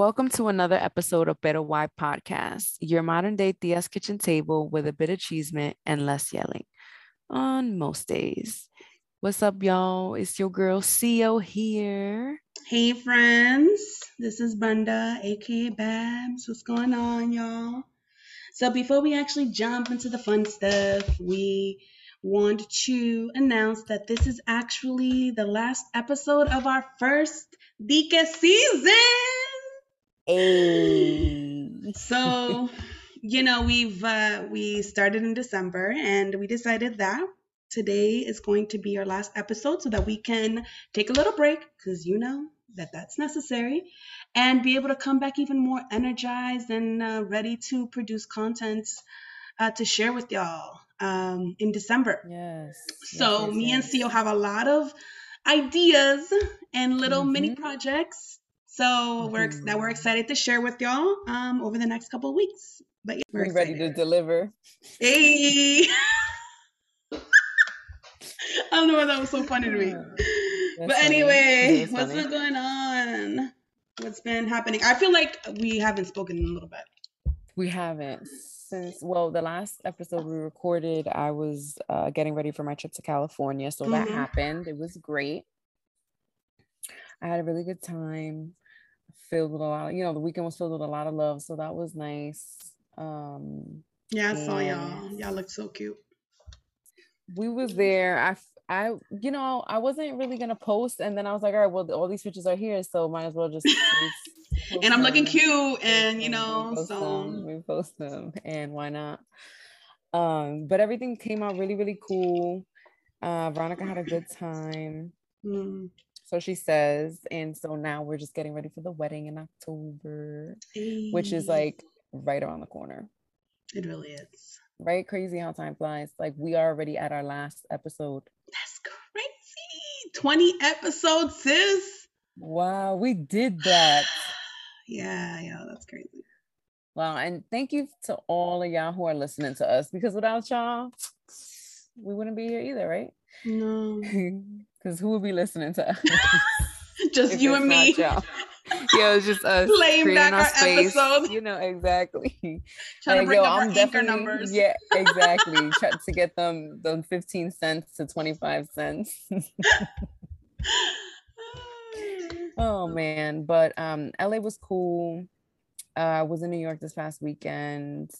Welcome to another episode of Pero Why Podcast, your modern day Tia's kitchen table with a bit of chisme and less yelling on most days. What's up, y'all? It's your girl CEO here. Hey, friends. This is Brenda, aka Babs. What's going on, y'all? So, before we actually jump into the fun stuff, we want to announce that this is actually the last episode of our first Dike season. Hey. So, you know, we've uh, we started in December, and we decided that today is going to be our last episode, so that we can take a little break, because you know that that's necessary, and be able to come back even more energized and uh, ready to produce content uh, to share with y'all um, in December. Yes. So yes, me yes, and CEO have a lot of ideas and little mini Mhm. projects. So we're ex- that we're excited to share with y'all um, over the next couple of weeks. But yeah, we're We're ready to deliver. Hey. I don't know why that was so funny to me. That's but anyway, what's been going on? What's been happening? I feel like we haven't spoken in a little bit. We haven't since well, the last episode we recorded, I was uh, getting ready for my trip to California, so that Mhm. happened. It was great. I had a really good time. Filled with a lot, of, you know, the weekend was filled with a lot of love, so that was nice. Um, Yeah, I saw y'all. Y'all look so cute. we was there. I, I, you know, I wasn't really gonna post, and then I was like, all right, well, all these pictures are here, so might as well just. And I'm looking cute, and you know, we so them, we post them, and why not? Um, but everything came out really, really cool. Uh, Veronica had a good time, mm, so she says, and so now we're just getting ready for the wedding in October, which is like right around the corner. it really is. Right? Crazy how time flies. Like we are already at our last episode. That's crazy. 20 episodes, sis. Wow, we did that. Yeah, yeah, that's crazy. Wow, and thank you to all of y'all who are listening to us because without y'all, we wouldn't be here either, right? No, Because who would be listening to us just you and me. y'all? Yeah, it's just us Playing back our our space. episode. You know exactly. Trying to bring yo, up I'm definitely numbers. yeah, exactly. Try to get them the 15 cents to 25 cents. Oh man, but um LA was cool. Uh, I was in New York this past weekend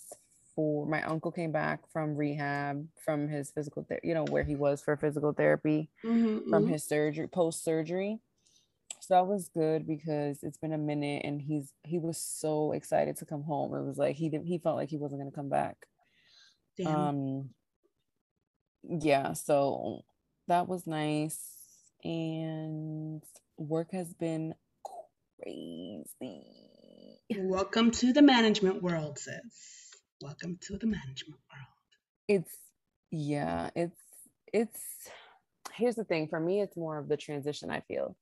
for my uncle came back from rehab from his physical therapy, you know where he was for physical therapy Mhm, from mhm. his surgery post surgery. So that was good because it's been a minute and he's he was so excited to come home. It was like he did, he felt like he wasn't going to come back. Damn. Um yeah, so that was nice and work has been crazy. Welcome to the management world, sis. Welcome to the management world. It's yeah, it's it's here's the thing for me it's more of the transition I feel.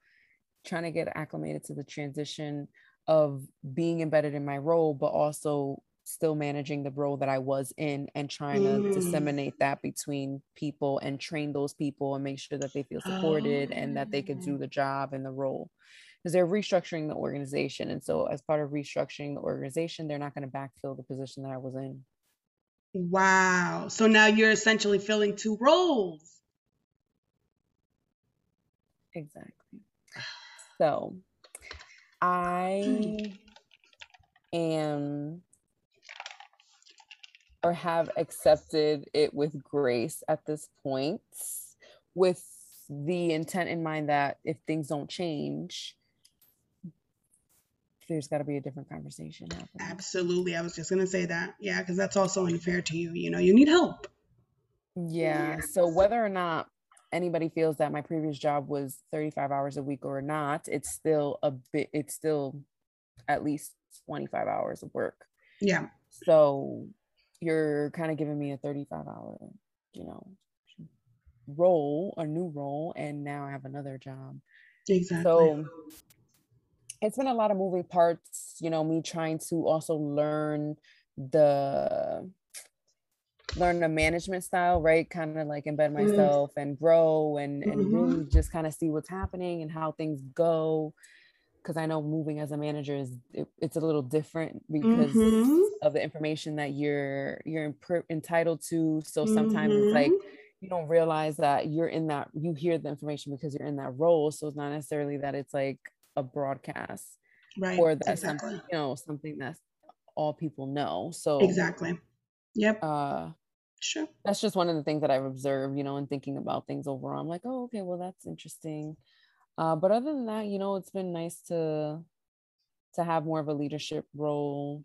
Trying to get acclimated to the transition of being embedded in my role but also still managing the role that I was in and trying to Mm. disseminate that between people and train those people and make sure that they feel supported and that they could do Oh. the job and the role because they're restructuring the organization and so as part of restructuring the organization they're not going to backfill the position that I was in Wow. So now you're essentially filling two roles. exactly so I am or have accepted it with grace at this point with the intent in mind that if things don't change there's got to be a different conversation happening Absolutely. I was just going to say that. Yeah, because that's also unfair to you. You know, you need help. yeah so whether or not anybody feels that my previous job was 35 hours a week or not it's still a bit it's still at least 25 hours of work Yeah. So you're kind of giving me a 35 hour, you know, role, a new role, and now I have another job. Exactly. So it's been a lot of moving parts, you know, me trying to also learn the learn the management style, right? Kind of like embed Mhm. myself and grow and and Mhm. really just kind of see what's happening and how things go. because I know moving as a manager is it, it's a little different because mm-hmm. of the information that you're you're imp- entitled to. So sometimes mm-hmm. it's like mm-hmm. you don't realize that you're in that you hear the information because you're in that role. So it's not necessarily that it's like a broadcast right or that exactly. something you know something that's all people know. So exactly. Yep. Uh sure. That's just one of the things that I've observed, you know, and thinking about things overall. I'm like, oh, okay, well, that's interesting. Uh, but other than that, you know, it's been nice to to have more of a leadership role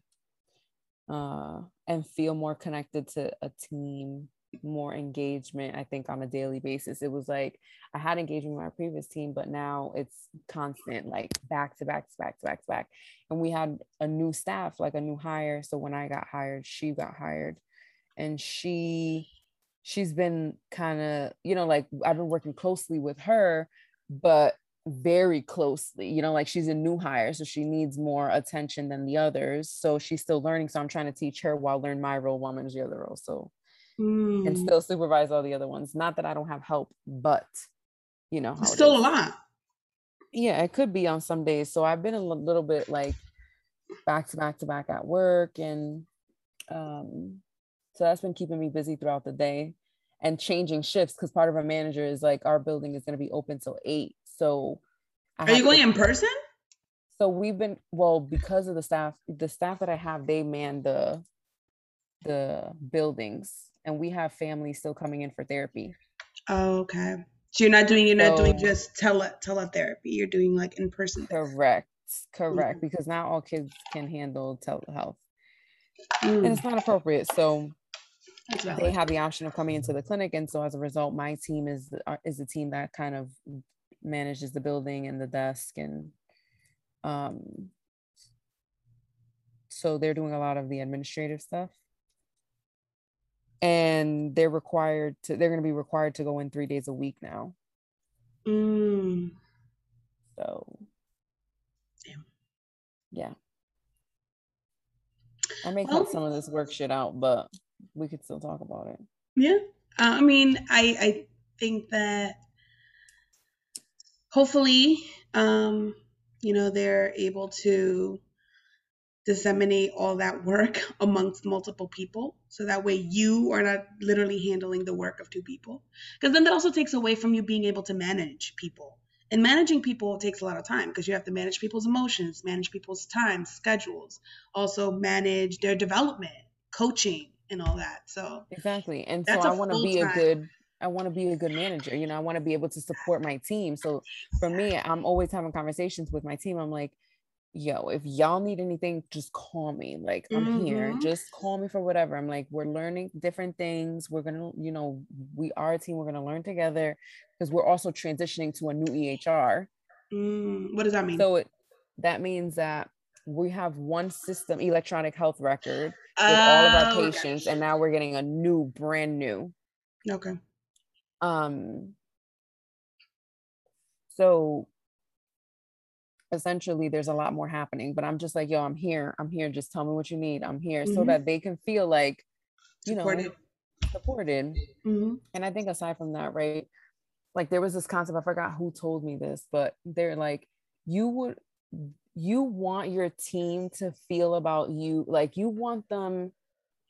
uh, and feel more connected to a team, more engagement. I think on a daily basis, it was like I had engagement with my previous team, but now it's constant, like back to back to back to back to back. And we had a new staff, like a new hire. So when I got hired, she got hired, and she she's been kind of you know like I've been working closely with her, but very closely you know like she's a new hire so she needs more attention than the others so she's still learning so i'm trying to teach her while learn my role while manage the other role so mm. and still supervise all the other ones. Not that i don't have help but you know still a lot. Yeah it could be on some days. So i've been a little bit like back to back to back at work and um so that's been keeping me busy throughout the day and changing shifts because part of our manager is like our building is going to be open till eight. So I are you going to, in person? So we've been well because of the staff, the staff that I have, they man the the buildings and we have families still coming in for therapy. Oh, okay. So you're not doing you're not doing just tele teletherapy. You're doing like in person. Correct. Correct. Mm-hmm. Because not all kids can handle telehealth. Mm. And it's not appropriate. So they have the option of coming into the clinic and so as a result my team is uh, is the team that kind of manages the building and the desk and um so they're doing a lot of the administrative stuff and they're required to they're going to be required to go in three days a week now. Mm. so. Damn. yeah. I may cut some of this work shit out but we could still talk about it. Yeah. Uh, i mean i i think that hopefully, um, you know, they're able to disseminate all that work amongst multiple people so that way you are not literally handling the work of two people because then that also takes away from you being able to manage people and managing people takes a lot of time because you have to manage people's emotions manage people's time schedules also manage their development coaching and all that so exactly and so i want to be a good I want to be a good manager. You know, I want to be able to support my team. So for me, I'm always having conversations with my team. I'm like, yo, if y'all need anything, just call me. Like, I'm mm-hmm. here. Just call me for whatever. I'm like, we're learning different things. We're going to, you know, we are a team. We're going to learn together because we're also transitioning to a new EHR. Mm, what does that mean? So it, that means that we have one system, electronic health record with all of our oh, patients, okay. and now we're getting a new, brand new. Okay. Um, so essentially there's a lot more happening, but I'm just like, yo, I'm here. I'm here. Just tell me what you need. I'm here mm-hmm. so that they can feel like, you supported. know, supported. Mm-hmm. And I think aside from that, right, like there was this concept, I forgot who told me this, but they're like, you would, you want your team to feel about you, like you want them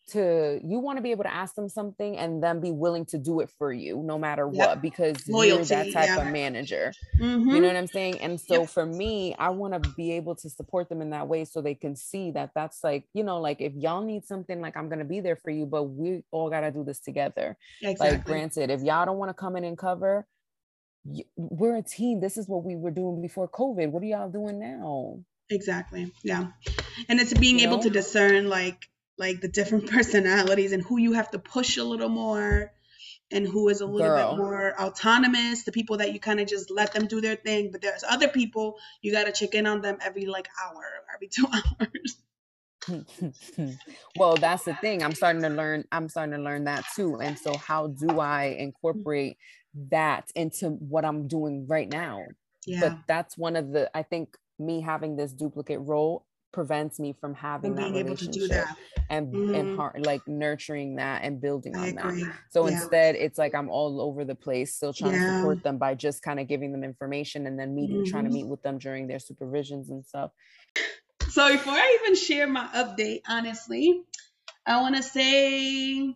to you want to be able to ask them something and then be willing to do it for you no matter yep. what because Loyalty, you're that type yeah. of manager mm-hmm. you know what i'm saying and so yep. for me i want to be able to support them in that way so they can see that that's like you know like if y'all need something like i'm gonna be there for you but we all gotta do this together exactly. like granted if y'all don't want to come in and cover we're a team this is what we were doing before covid what are y'all doing now exactly yeah and it's being you able know? to discern like like the different personalities and who you have to push a little more and who is a little Girl. bit more autonomous, the people that you kind of just let them do their thing. But there's other people you got to check in on them every like hour, every two hours. well, that's the thing. I'm starting to learn. I'm starting to learn that too. And so, how do I mm. incorporate that into what I'm doing right now? Yeah. But that's one of the. I think me having this duplicate role prevents me from having that relationship that. and mm. and heart, like nurturing that and building on that. So yeah. instead, it's like I'm all over the place, still trying yeah. to support them by just kind of giving them information and then meeting, mm-hmm. trying to mm-hmm. meet with them during their supervisions and stuff. So before I even share my update, honestly, I want to say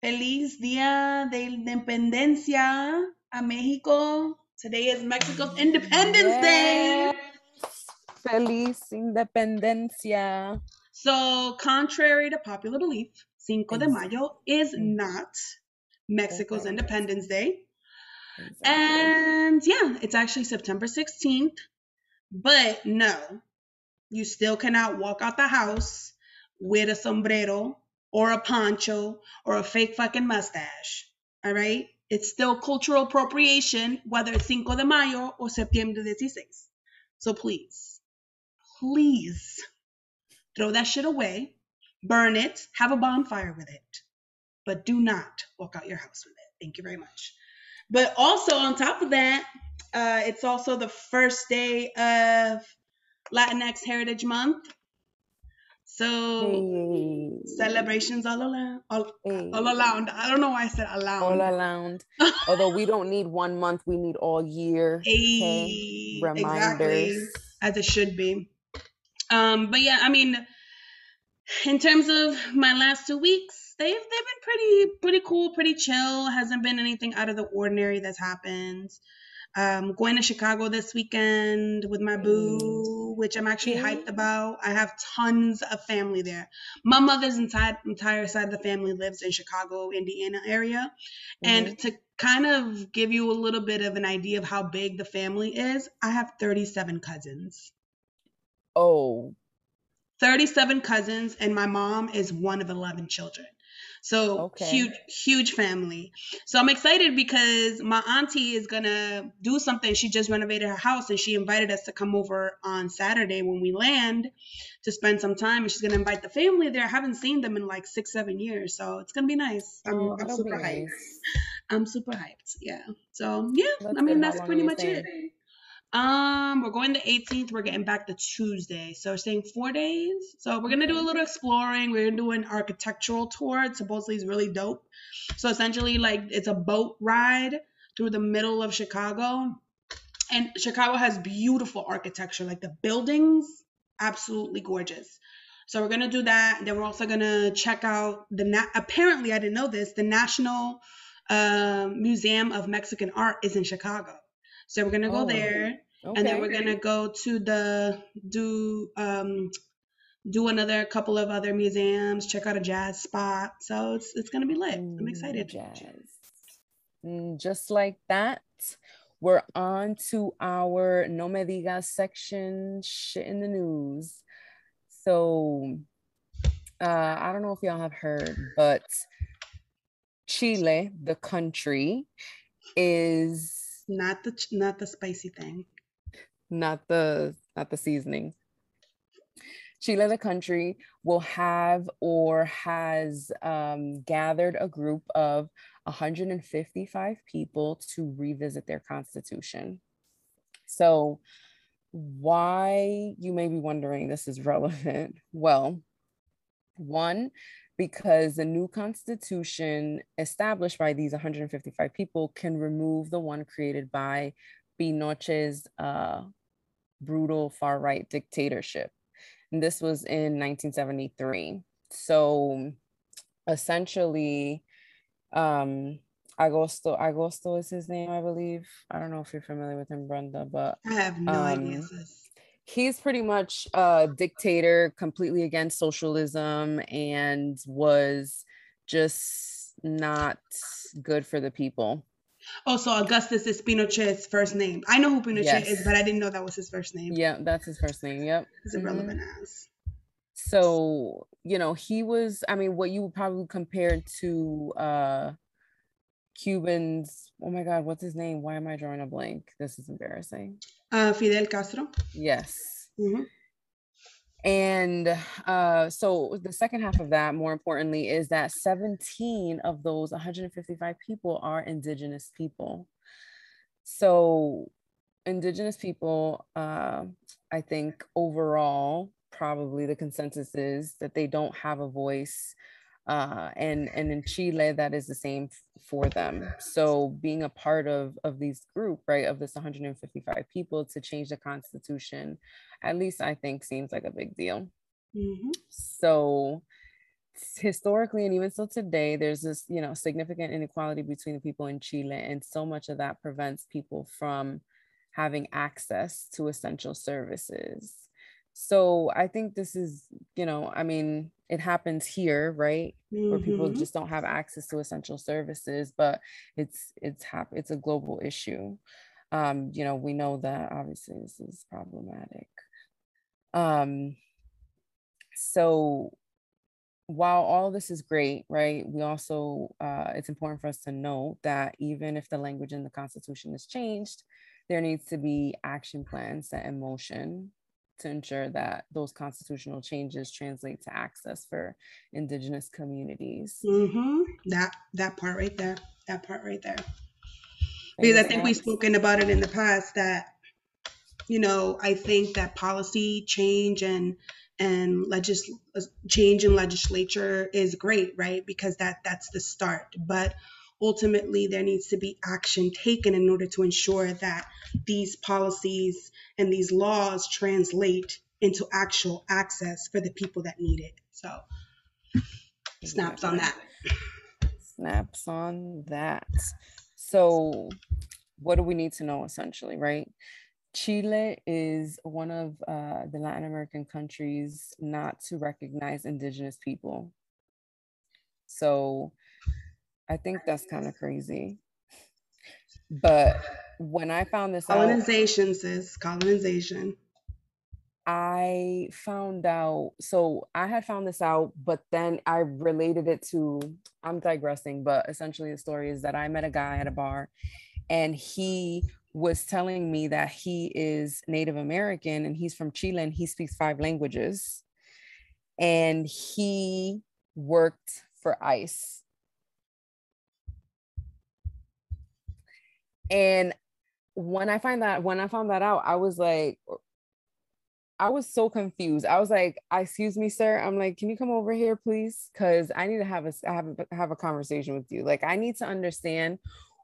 Feliz Día de Independencia a Mexico. Today is Mexico's Independence yes. Day. Feliz Independencia. So, contrary to popular belief, Cinco de Mayo is mm. not Mexico's okay. Independence Day. Exactly. And yeah, it's actually September 16th. But no, you still cannot walk out the house with a sombrero or a poncho or a fake fucking mustache. All right? It's still cultural appropriation, whether it's Cinco de Mayo or Septiembre 16. So please, please throw that shit away, burn it, have a bonfire with it, but do not walk out your house with it. Thank you very much. But also, on top of that, uh, it's also the first day of Latinx Heritage Month. So hey. celebrations all around, all, hey. all around. I don't know why I said around. All around. Although we don't need one month, we need all year. Hey, okay? Reminders, exactly, as it should be. Um, but yeah, I mean, in terms of my last two weeks, they've they've been pretty pretty cool, pretty chill. Hasn't been anything out of the ordinary that's happened. Um, going to Chicago this weekend with my boo, which I'm actually hyped about. I have tons of family there. My mother's entire entire side of the family lives in Chicago, Indiana area, mm-hmm. and to kind of give you a little bit of an idea of how big the family is, I have 37 cousins. Oh. 37 cousins, and my mom is one of 11 children. So okay. huge, huge family. So I'm excited because my auntie is gonna do something. She just renovated her house and she invited us to come over on Saturday when we land to spend some time. And she's gonna invite the family there. I haven't seen them in like six, seven years. So it's gonna be nice. I'm, oh, I'm super hyped. Nice. I'm super hyped. Yeah. So yeah, I mean that's pretty much it. Um, we're going the 18th. We're getting back the Tuesday. So we're staying four days. So we're gonna do a little exploring. We're gonna do an architectural tour. It supposedly is really dope. So essentially, like it's a boat ride through the middle of Chicago. And Chicago has beautiful architecture, like the buildings, absolutely gorgeous. So we're gonna do that. Then we're also gonna check out the na- apparently I didn't know this. The National uh, Museum of Mexican Art is in Chicago. So we're gonna go oh, there, okay. and then we're gonna go to the do um do another couple of other museums, check out a jazz spot. So it's it's gonna be lit. I'm excited. Jazz. Mm, just like that, we're on to our No Me Digas section, shit in the news. So uh, I don't know if y'all have heard, but Chile, the country, is not the not the spicy thing. Not the not the seasoning. Chile, the country, will have or has um, gathered a group of 155 people to revisit their constitution. So, why you may be wondering this is relevant? Well, one, because the new constitution established by these 155 people can remove the one created by Pinochet's uh, brutal far right dictatorship. And this was in 1973. So essentially, um, Augusto, Augusto is his name, I believe. I don't know if you're familiar with him, Brenda, but I have no um, idea he's pretty much a dictator, completely against socialism, and was just not good for the people. Oh, so Augustus is Pinochet's first name. I know who Pinochet yes. is, but I didn't know that was his first name. Yeah, that's his first name. Yep. It's irrelevant mm-hmm. as. So, you know, he was, I mean, what you would probably compare to uh Cubans. Oh my God, what's his name? Why am I drawing a blank? This is embarrassing. Uh, Fidel Castro. Yes. Mm-hmm. And uh, so the second half of that, more importantly, is that 17 of those 155 people are Indigenous people. So, Indigenous people, uh, I think overall, probably the consensus is that they don't have a voice uh, and and in Chile that is the same for them. So being a part of of these group, right, of this 155 people to change the constitution, at least I think seems like a big deal. Mm-hmm. So historically and even still today, there's this you know significant inequality between the people in Chile, and so much of that prevents people from having access to essential services. So I think this is, you know, I mean, it happens here, right? Mm-hmm. Where people mm-hmm. just don't have access to essential services, but it's it's hap- it's a global issue. Um, you know, we know that obviously this is problematic. Um, so while all this is great, right, we also uh, it's important for us to know that even if the language in the Constitution is changed, there needs to be action plans set in motion to ensure that those constitutional changes translate to access for indigenous communities. Mm-hmm. that that part right there that part right there. Because i think we've spoken about it in the past that you know i think that policy change and and legis- change in legislature is great right? Because that that's the start. But ultimately there needs to be action taken in order to ensure that these policies and these laws translate into actual access for the people that need it. So, snaps on that. Snaps on that. So, what do we need to know essentially, right? Chile is one of uh, the Latin American countries not to recognize indigenous people. So, I think that's kind of crazy. But when I found this colonization, out, sis, colonization. I found out, so I had found this out, but then I related it to, I'm digressing, but essentially the story is that I met a guy at a bar and he was telling me that he is Native American and he's from Chile and he speaks five languages. And he worked for ICE And when I find that when I found that out, I was like, I was so confused. I was like, "Excuse me, sir." I'm like, "Can you come over here, please? Because I need to have a have a, have a conversation with you. Like, I need to understand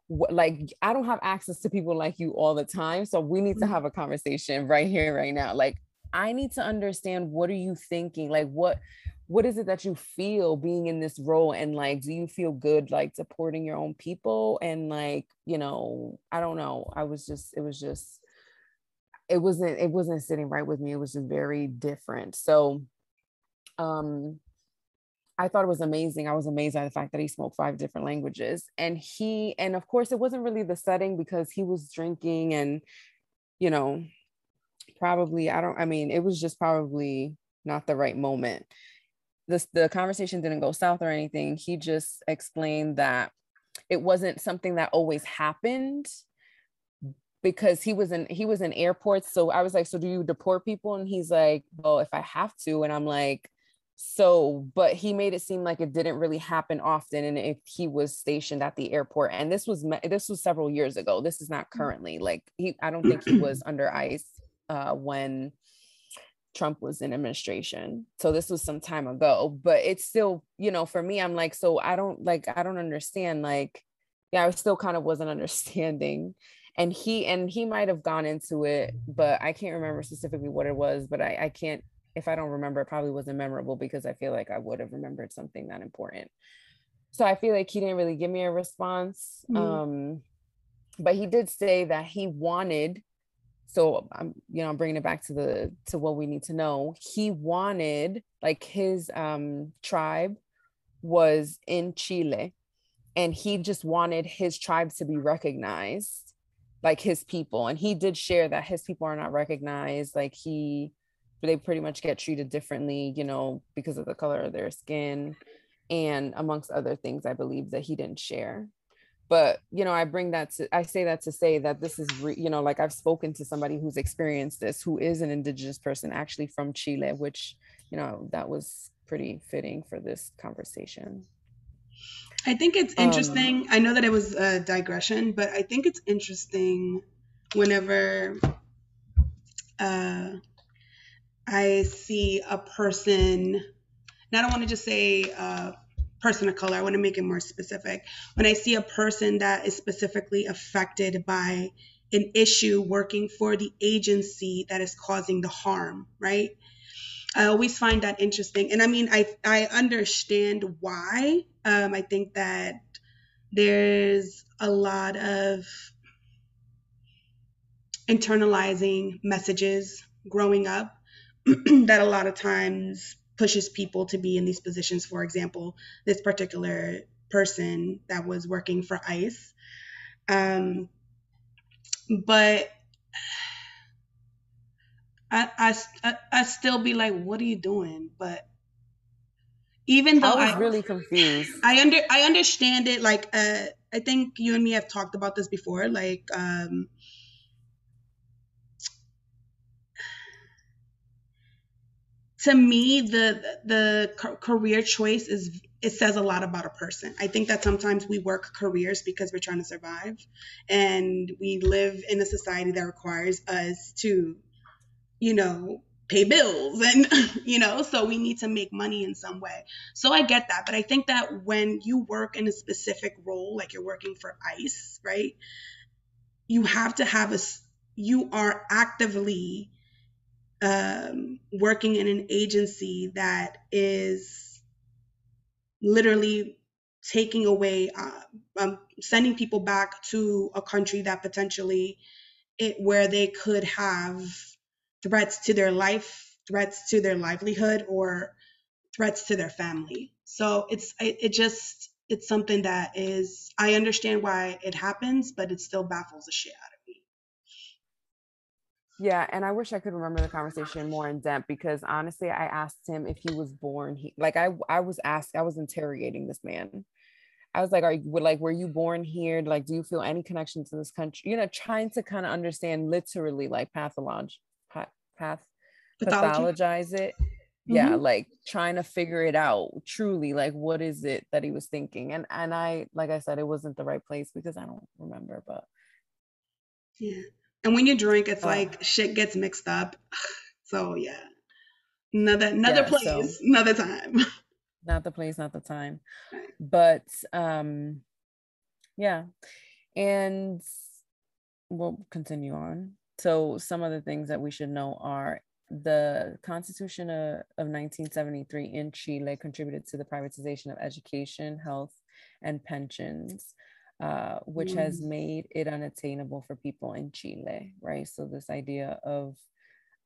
what like I don't have access to people like you all the time, so we need to mm-hmm. have a conversation right here, right now. Like, I need to understand what are you thinking? Like, what what is it that you feel being in this role? And like do you feel good like supporting your own people? And like you know i don't know. I was just it was just it wasn't it wasn't sitting right with me. It was just very different. So um I thought it was amazing. I was amazed by the fact that he spoke five different languages. And he, and of course, it wasn't really the setting because he was drinking and, you know, probably, I don't, I mean, it was just probably not the right moment this the conversation didn't go south or anything. He just explained that it wasn't something that always happened because he was in he was in airports. So i was like so do you deport people? And he's like well if i have to. And i'm like so but he made it seem like it didn't really happen often. And if he was stationed at the airport and this was this was several years ago. This is not mm. currently like he i don't think he was under ice uh when Trump was in administration. So this was some time ago, but it's still, you know, for me, I'm like, so I don't like, I don't understand. Like, yeah, I still kind of wasn't understanding. And he and he might have gone into it, but I can't remember specifically what it was. But I, I can't, if I don't remember, it probably wasn't memorable because I feel like I would have remembered something that important. So I feel like he didn't really give me a response. Mm-hmm. Um, but he did say that he wanted so i'm you know i'm bringing it back to the to what we need to know. He wanted like his um tribe was in chile and he just wanted his tribe to be recognized like his people. And he did share that his people are not recognized like he they pretty much get treated differently you know because of the color of their skin and amongst other things i believe that he didn't share but you know i bring that to i say that to say that this is re, you know like i've spoken to somebody who's experienced this who is an indigenous person actually from chile which you know that was pretty fitting for this conversation. I think it's interesting um, i know that it was a digression but i think it's interesting whenever uh I see a person, and I don't want to just say uh, person of color, I want to make it more specific. When I see a person that is specifically affected by an issue working for the agency that is causing the harm, right? I always find that interesting. And I mean, I, I understand why. Um, I think that there's a lot of internalizing messages growing up that a lot of times pushes people to be in these positions. For example, this particular person that was working for ICE. Um, but I, I, I still be like, what are you doing? But even though I was I, really confused, I under I understand it. Like, uh, I think you and me have talked about this before. Like, um, to me the the career choice is it says a lot about a person. I think that sometimes we work careers because we're trying to survive and we live in a society that requires us to you know pay bills and you know so we need to make money in some way. So i get that but i think that when you work in a specific role like you're working for ice right you have to have a you are actively um, working in an agency that is literally taking away, uh, um, sending people back to a country that potentially it where they could have threats to their life, threats to their livelihood, or threats to their family. So it's it, it just it's something that is I understand why it happens, but it still baffles the shit out of yeah, and I wish I could remember the conversation more in depth because honestly, I asked him if he was born. He like I I was asked, I was interrogating this man. I was like, "Are you like were you born here? Like, do you feel any connection to this country?" You know, trying to kind of understand literally like patholog path, path pathologize it. Mm-hmm. Yeah, like trying to figure it out truly. Like, what is it that he was thinking? And and I like I said, it wasn't the right place because I don't remember, but yeah and when you drink, it's oh. like shit gets mixed up. So yeah. Another another yeah, place, so, another time. Not the place, not the time. But um yeah. And we'll continue on. So some of the things that we should know are the Constitution of, of 1973 in Chile contributed to the privatization of education, health, and pensions uh, which mm. has made it unattainable for people in Chile, right? So this idea of,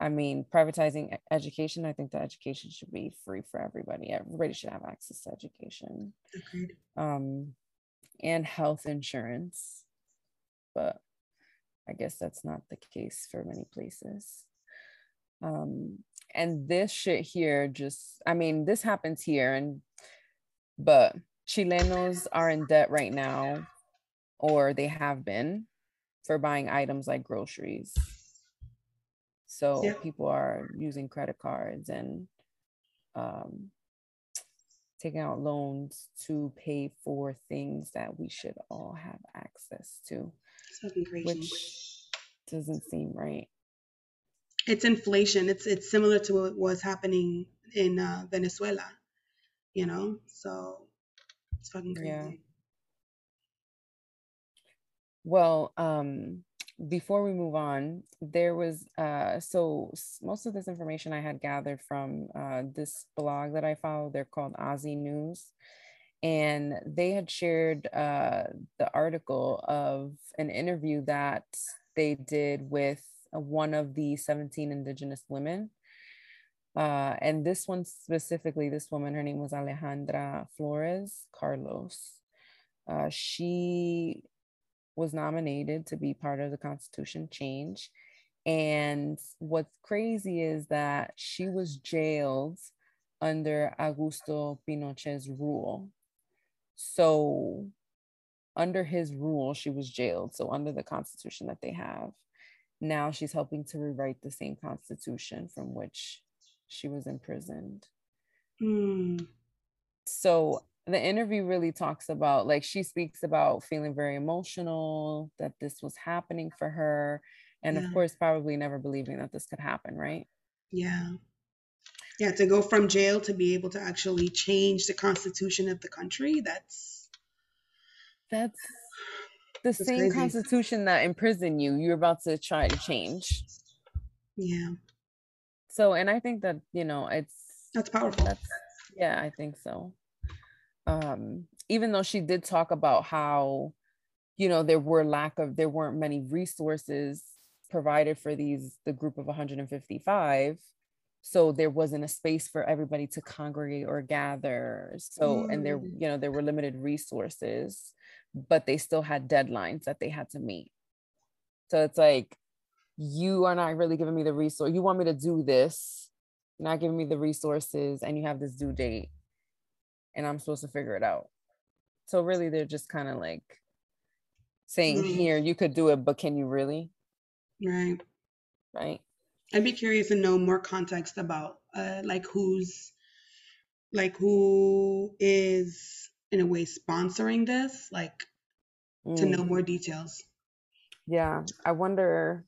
I mean, privatizing education, I think that education should be free for everybody. Everybody should have access to education. Agreed. Um, and health insurance, but I guess that's not the case for many places. Um, and this shit here just, I mean, this happens here, and but Chilenos are in debt right now or they have been for buying items like groceries. So yeah. people are using credit cards and um, taking out loans to pay for things that we should all have access to, which doesn't seem right. It's inflation. It's it's similar to what was happening in uh, Venezuela, you know. So it's fucking crazy. Yeah. Well, um, before we move on, there was uh, so most of this information I had gathered from uh, this blog that I follow. They're called Aussie News, and they had shared uh, the article of an interview that they did with one of the 17 Indigenous women. Uh, and this one specifically, this woman, her name was Alejandra Flores Carlos. Uh, she was nominated to be part of the Constitution change. And what's crazy is that she was jailed under Augusto Pinochet's rule. So, under his rule, she was jailed. So, under the Constitution that they have, now she's helping to rewrite the same Constitution from which she was imprisoned. Mm. So, the interview really talks about like she speaks about feeling very emotional that this was happening for her and yeah. of course probably never believing that this could happen right yeah Yeah, to go from jail to be able to actually change the constitution of the country, that's that's the That's same crazy. constitution that imprisoned you. You're about to try to change. yeah, So, and I think that you know, it's that's powerful. that's yeah, I think so. Um, even though she did talk about how, you know, there were lack of there weren't many resources provided for these the group of 155 so there wasn't a space for everybody to congregate or gather. So and there Mm. you know there were limited resources but they still had deadlines that they had to meet. So it's like you are not really giving me the resource you want me to do this not giving me the resources and you have this due date and i'm supposed to figure it out so really they're just kind of like saying Mm. here you could do it but can you really Right. right I'd be curious to know more context about uh like who's like who is in a way sponsoring this, like to Mm. know more details. Yeah, I wonder.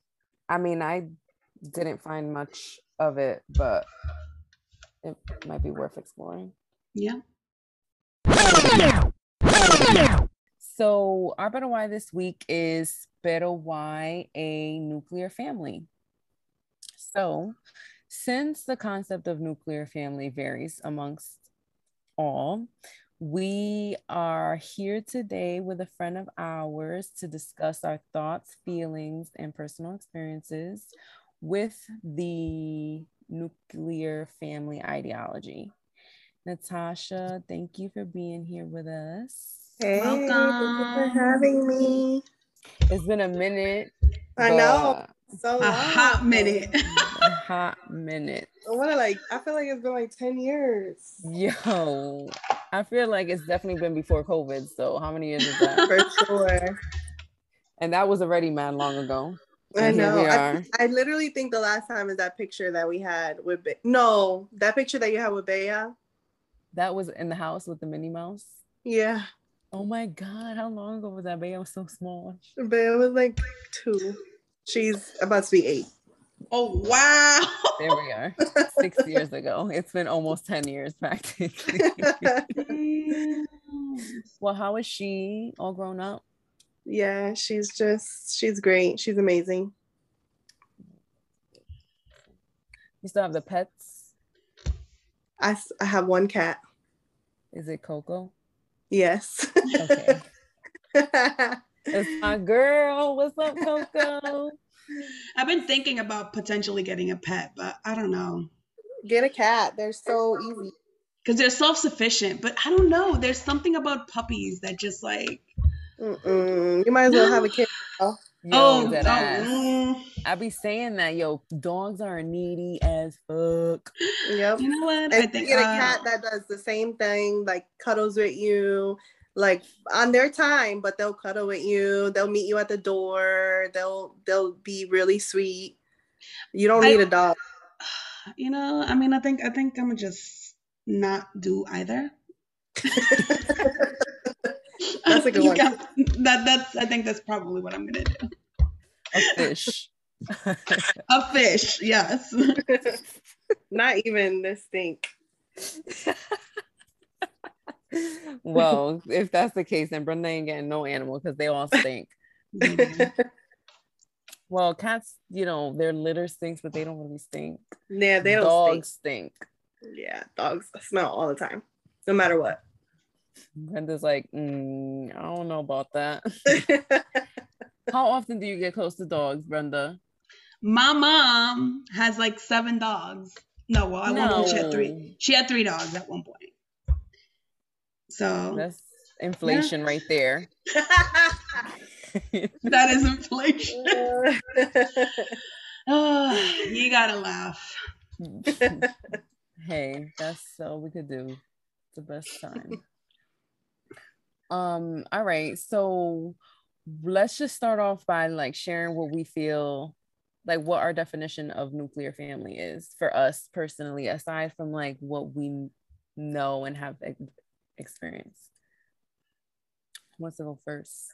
I mean, I didn't find much of it, but it might be worth exploring. Yeah. So, our Pero Why this week is Pero Why a nuclear family. So, since the concept of nuclear family varies amongst all, we are here today with a friend of ours to discuss our thoughts, feelings, and personal experiences with the nuclear family ideology. Natasha, thank you for being here with us. Hey, thank you for having me. It's been a minute. I know, so A long. hot minute. A hot minute. I want to like. I feel like it's been like ten years Yo, I feel like it's definitely been before COVID. So, how many years is that? for sure. and that was already mad long ago. I And here know. we I. I literally think the last time is that picture that we had with. Be- no, that picture that you had with Bea. That was in the house with the Minnie Mouse. Yeah, Oh my God, how long ago was that? Baby, I was so small. Bea was like two. She's about to be eight. oh wow. There we are. Six years ago. It's been almost 10 years practically. well, how is she all grown up? yeah, she's just. She's great. She's amazing. You still have the pets? I, s- I have one cat. Is it Coco? Yes. Okay. It's my girl. What's up, Coco? I've been thinking about potentially getting a pet, but I don't know. Get a cat. They're so easy. Because they're self-sufficient, but I don't know. There's something about puppies that just like Mm-mm. You might as well have a kid. Yo, oh, that oh, ass. Mm. I be saying that, yo, dogs are needy as fuck. Yep. you know what? And I you think get a uh, cat that does the same thing, like cuddles with you, like on their time, but they'll cuddle with you. They'll meet you at the door. They'll they'll be really sweet. You don't I- need a dog. you know, I mean, I think I think I'm gonna just not do either. That's a good one. That that's I think that's probably what I'm gonna do. A fish. A fish, yes. Not even this stink. well, if that's the case, then Brenda ain't getting no animal because they all stink. Mhm. Well, cats, you know, their litter stinks, but they don't really stink. Yeah, they don't Dogs stink. stink. Yeah, dogs smell all the time, no matter what. Brenda's like, mm, I don't know about that. How often do you get close to dogs, Brenda? My mom has like seven dogs. No, well, at one point she had three. She had three dogs at one point. So That's inflation right there. that is inflation. Ah, you gotta laugh. hey, that's all we could do. It's the best time. Um, all right. So let's just start off by like sharing what we feel like what our definition of nuclear family is for us personally, aside from like what we know and have ex- experienced. Who wants to go first?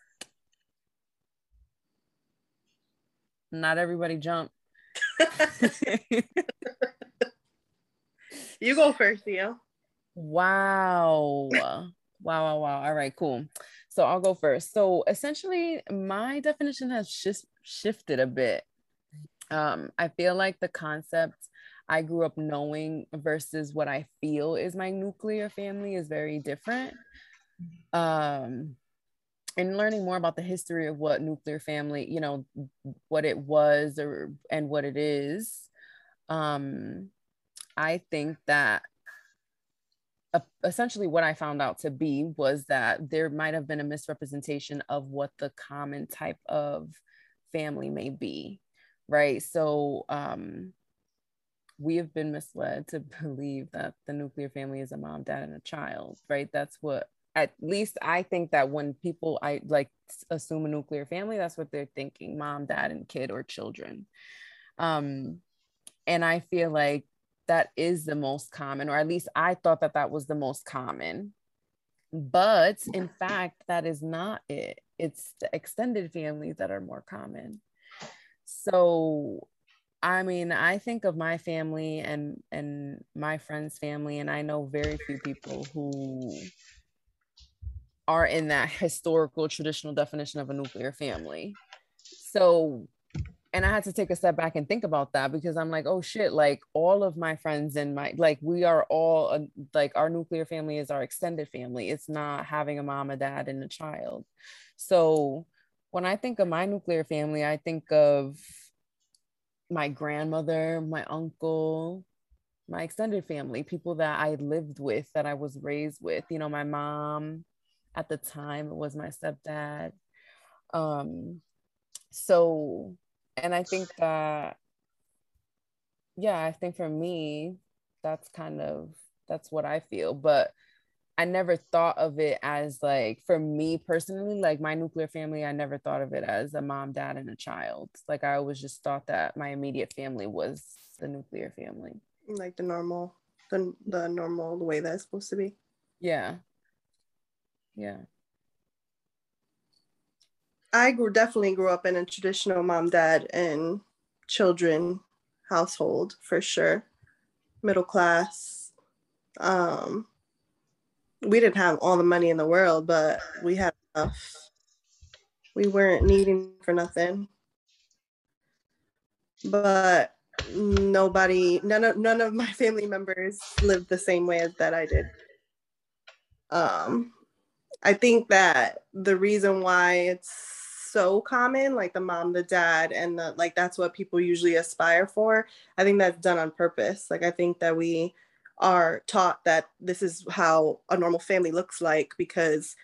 Not everybody jump. You go first, Theo. Wow. wow, wow, wow. All right, cool. So I'll go first. So essentially, my definition has just shifted a bit. Um, I feel like the concept I grew up knowing versus what I feel is my nuclear family is very different. Um, and learning more about the history of what nuclear family, you know, what it was or and what it is, um, I think that essentially what I found out to be was that there might have been a misrepresentation of what the common type of family may be, right? So um, we have been misled to believe that the nuclear family is a mom, dad, and a child, right? That's what at least I think that when people I like assume a nuclear family, that's what they're thinking: mom, dad, and kid or children. Um, and I feel like that is the most common, or at least I thought that that was the most common. But in fact, that is not it. It's the extended families that are more common. So I mean, I think of my family and and my friends' family, and I know very few people who are in that historical traditional definition of a nuclear family. So, and I had to take a step back and think about that because I'm like, oh shit, like all of my friends and my like we are all uh, like our nuclear family is our extended family. It's not having a mom, a dad, and a child. So, when I think of my nuclear family, I think of my grandmother, my uncle, my extended family, people that I lived with, that I was raised with, you know, my mom at the time, it was my stepdad. Um, so, and I think that, yeah, I think for me, that's kind of, that's what I feel. But I never thought of it as like for me personally, like my nuclear family, I never thought of it as a mom, dad, and a child. Like I always just thought that my immediate family was the nuclear family. Like the normal, the the normal the way that's supposed to be. Yeah. Yeah. I grew definitely grew up in a traditional mom, dad, and children household for sure. Middle class. Um we didn't have all the money in the world, but we had enough. We weren't needing for nothing. But nobody, none of none of my family members lived the same way that I did. Um, I think that the reason why it's so common, like the mom, the dad, and the like, that's what people usually aspire for. I think that's done on purpose. Like I think that we are taught that this is how a normal family looks like because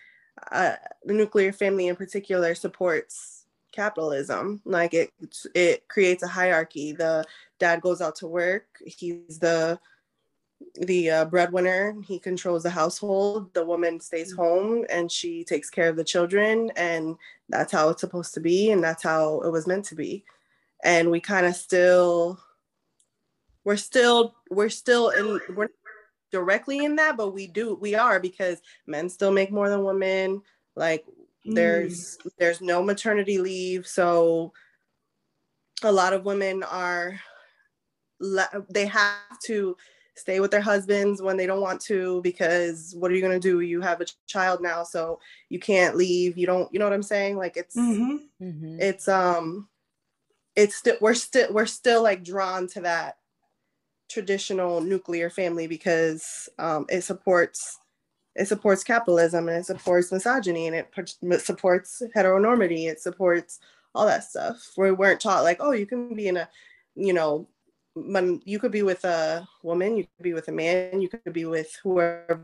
uh, the nuclear family in particular supports capitalism. Like it it creates a hierarchy. The dad goes out to work. He's the the uh, breadwinner. He controls the household. The woman stays mm. home and she takes care of the children and that's how it's supposed to be and that's how it was meant to be. And we kind of still we're still we're still in we're directly in that, but we do we are because men still make more than women. Like there's mm. there's no maternity leave, so a lot of women are they have to stay with their husbands when they don't want to because what are you going to do you have a child now so you can't leave you don't you know what i'm saying like it's mm-hmm. mm-hmm. it's um it's still we're still we're still like drawn to that traditional nuclear family because um, it supports it supports capitalism and it supports misogyny and it supports heteronormity it supports all that stuff. We weren't taught like oh you can be in a you know when you could be with a woman you could be with a man you could be with whoever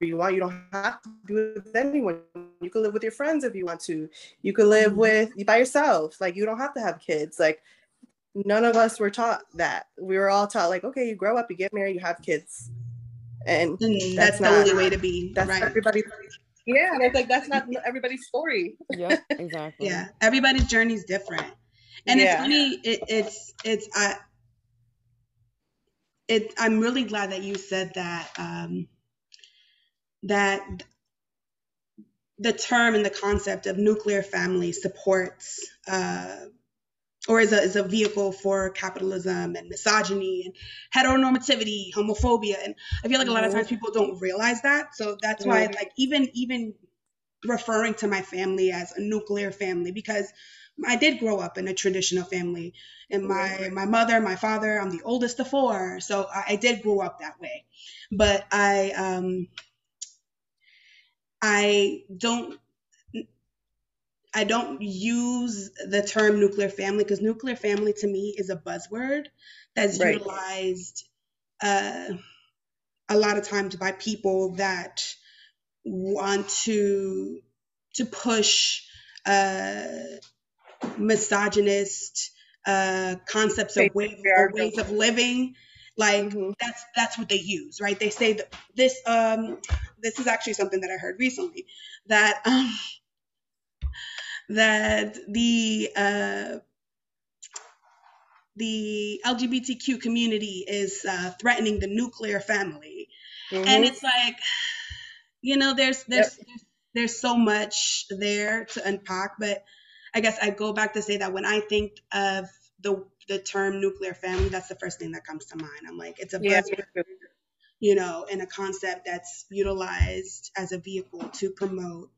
you want. You don't have to be with anyone. You could live with your friends if you want to. You could live mm-hmm. with by yourself. Like you don't have to have kids. Like none of us were taught that. We were all taught like, okay, you grow up, you get married, you have kids, and, and that's, that's, the only way to be. That's right. everybody. Yeah, and it's like that's not everybody's story. yeah, exactly. yeah, everybody's journey is different, and yeah. it's funny. It, it's it's I. It, I'm really glad that you said that. Um, that the term and the concept of nuclear family supports uh, or is a, is a vehicle for capitalism and misogyny and heteronormativity, homophobia. And I feel like a lot of times mm-hmm. people don't realize that. So that's why mm-hmm. like even even referring to my family as a nuclear family because I did grow up in a traditional family. And my my mother, my father, I'm the oldest of four, so I, I did grow up that way. But I um I don't I don't use the term nuclear family because nuclear family to me is a buzzword that's right. utilized uh, a lot of times by people that want to to push uh, misogynist uh, concepts of ways, ways of living. Like mm-hmm. that's that's what they use, right? They say that this um this is actually something that I heard recently that um that the uh, the LGBTQ community is uh, threatening the nuclear family, mm-hmm. and it's like, you know, there's there's, yep. there's there's so much there to unpack, but I guess I go back to say that when I think of the the term nuclear family, that's the first thing that comes to mind. I'm like, it's a yeah. buzzword, you know, and a concept that's utilized as a vehicle to promote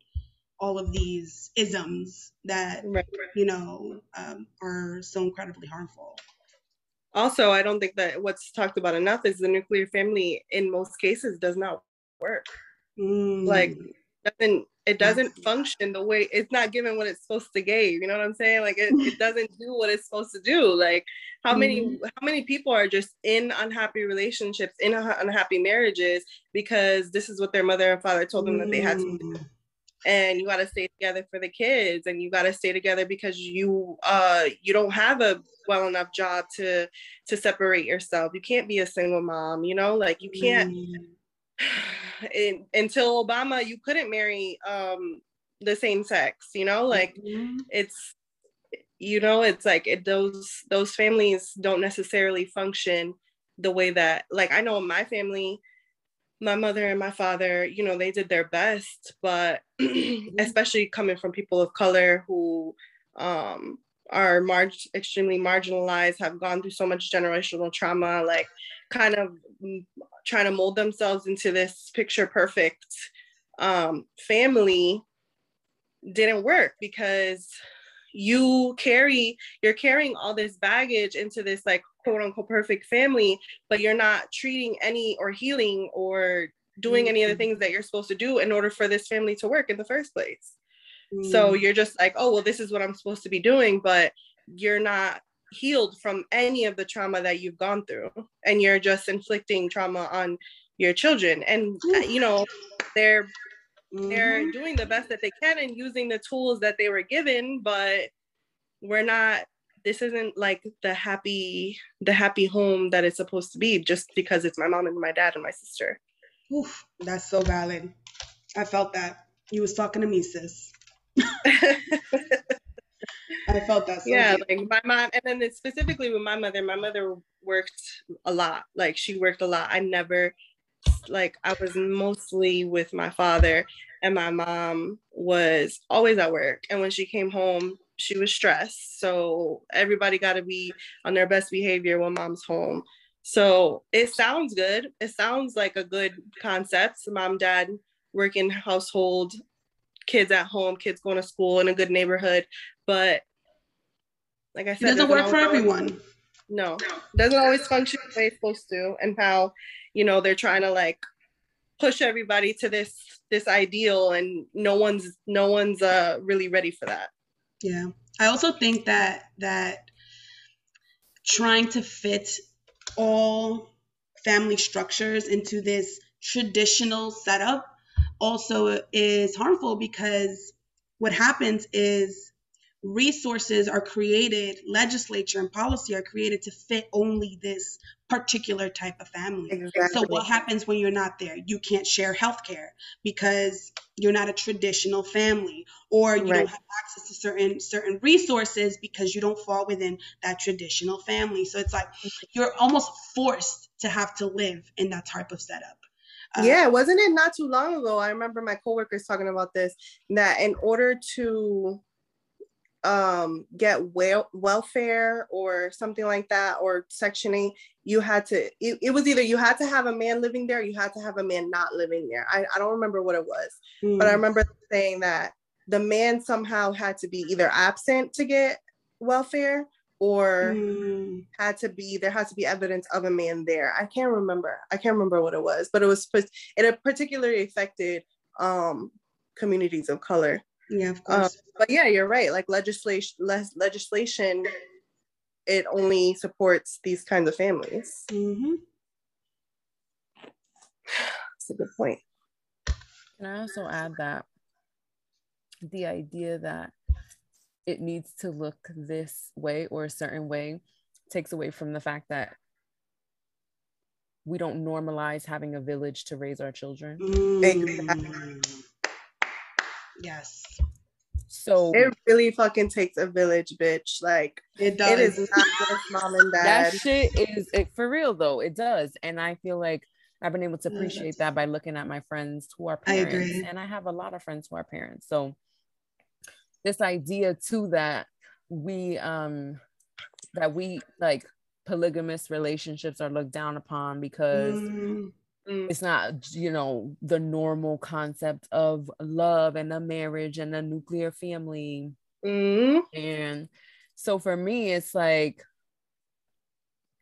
all of these isms that right. you know um, are so incredibly harmful. Also i don't think that what's talked about enough is the nuclear family in most cases does not work. Mm. like doesn't it doesn't function the way it's not given what it's supposed to give you know what i'm saying? Like it, it doesn't do what it's supposed to do. Like how many mm-hmm. how many people are just in unhappy relationships in unhappy marriages because this is what their mother and father told them that they had to do. Mm and you got to stay together for the kids and you got to stay together because you uh you don't have a well enough job to to separate yourself you can't be a single mom you know like you can't mm. until obama you couldn't marry um the same sex you know like mm-hmm. it's you know it's like it, those those families don't necessarily function the way that like i know my family my mother and my father, you know, they did their best, but mm-hmm. especially coming from people of color who um, are mar- extremely marginalized, have gone through so much generational trauma, like kind of trying to mold themselves into this picture perfect um, family didn't work because you carry you're carrying all this baggage into this like quote unquote perfect family but you're not treating any or healing or doing any of the mm-hmm. things that you're supposed to do in order for this family to work in the first place mm. so you're just like oh well this is what i'm supposed to be doing but you're not healed from any of the trauma that you've gone through and you're just inflicting trauma on your children and uh, you know they're Mm-hmm. They're doing the best that they can and using the tools that they were given, but we're not this isn't like the happy the happy home that it's supposed to be just because it's my mom and my dad and my sister. Oof, that's so valid. I felt that. You was talking to me, sis. I felt that. So yeah, like my mom, and then specifically with my mother, my mother worked a lot. Like she worked a lot. I never like I was mostly with my father and my mom was always at work. And when she came home, she was stressed. So everybody got to be on their best behavior when mom's home. So it sounds good. It sounds like a good concept. Mom, dad, working household, kids at home, kids going to school in a good neighborhood. But like I said, it doesn't work for everyone. No, doesn't always function the way it's supposed to. And how you know they're trying to like push everybody to this this ideal and no one's no one's uh really ready for that yeah i also think that that trying to fit all family structures into this traditional setup also is harmful because what happens is resources are created, legislature and policy are created to fit only this particular type of family. Exactly. So what happens when you're not there? You can't share healthcare because you're not a traditional family or you right. don't have access to certain certain resources because you don't fall within that traditional family. So it's like you're almost forced to have to live in that type of setup. Uh, yeah, wasn't it not too long ago? I remember my coworkers talking about this that in order to um get wel- welfare or something like that or sectioning you had to it, it, was either you had to have a man living there you had to have a man not living there i, I don't remember what it was mm. but i remember saying that the man somehow had to be either absent to get welfare or mm. had to be there had to be evidence of a man there i can't remember i can't remember what it was but it was it particularly affected um communities of color yeah, of um, course. but yeah, you're right. Like legislation, less legislation, it only supports these kinds of families. Mm-hmm. That's a good point. Can I also add that the idea that it needs to look this way or a certain way takes away from the fact that we don't normalize having a village to raise our children. Mm. Yes. So it really fucking takes a village, bitch. Like it does. It is not just mom and dad. That shit is it, for real though. It does, and I feel like I've been able to appreciate that by looking at my friends who are parents, I and I have a lot of friends who are parents. So this idea too that we um that we like polygamous relationships are looked down upon because mm. Mm. It's not, you know, the normal concept of love and a marriage and a nuclear family. Mm. And so for me, it's like,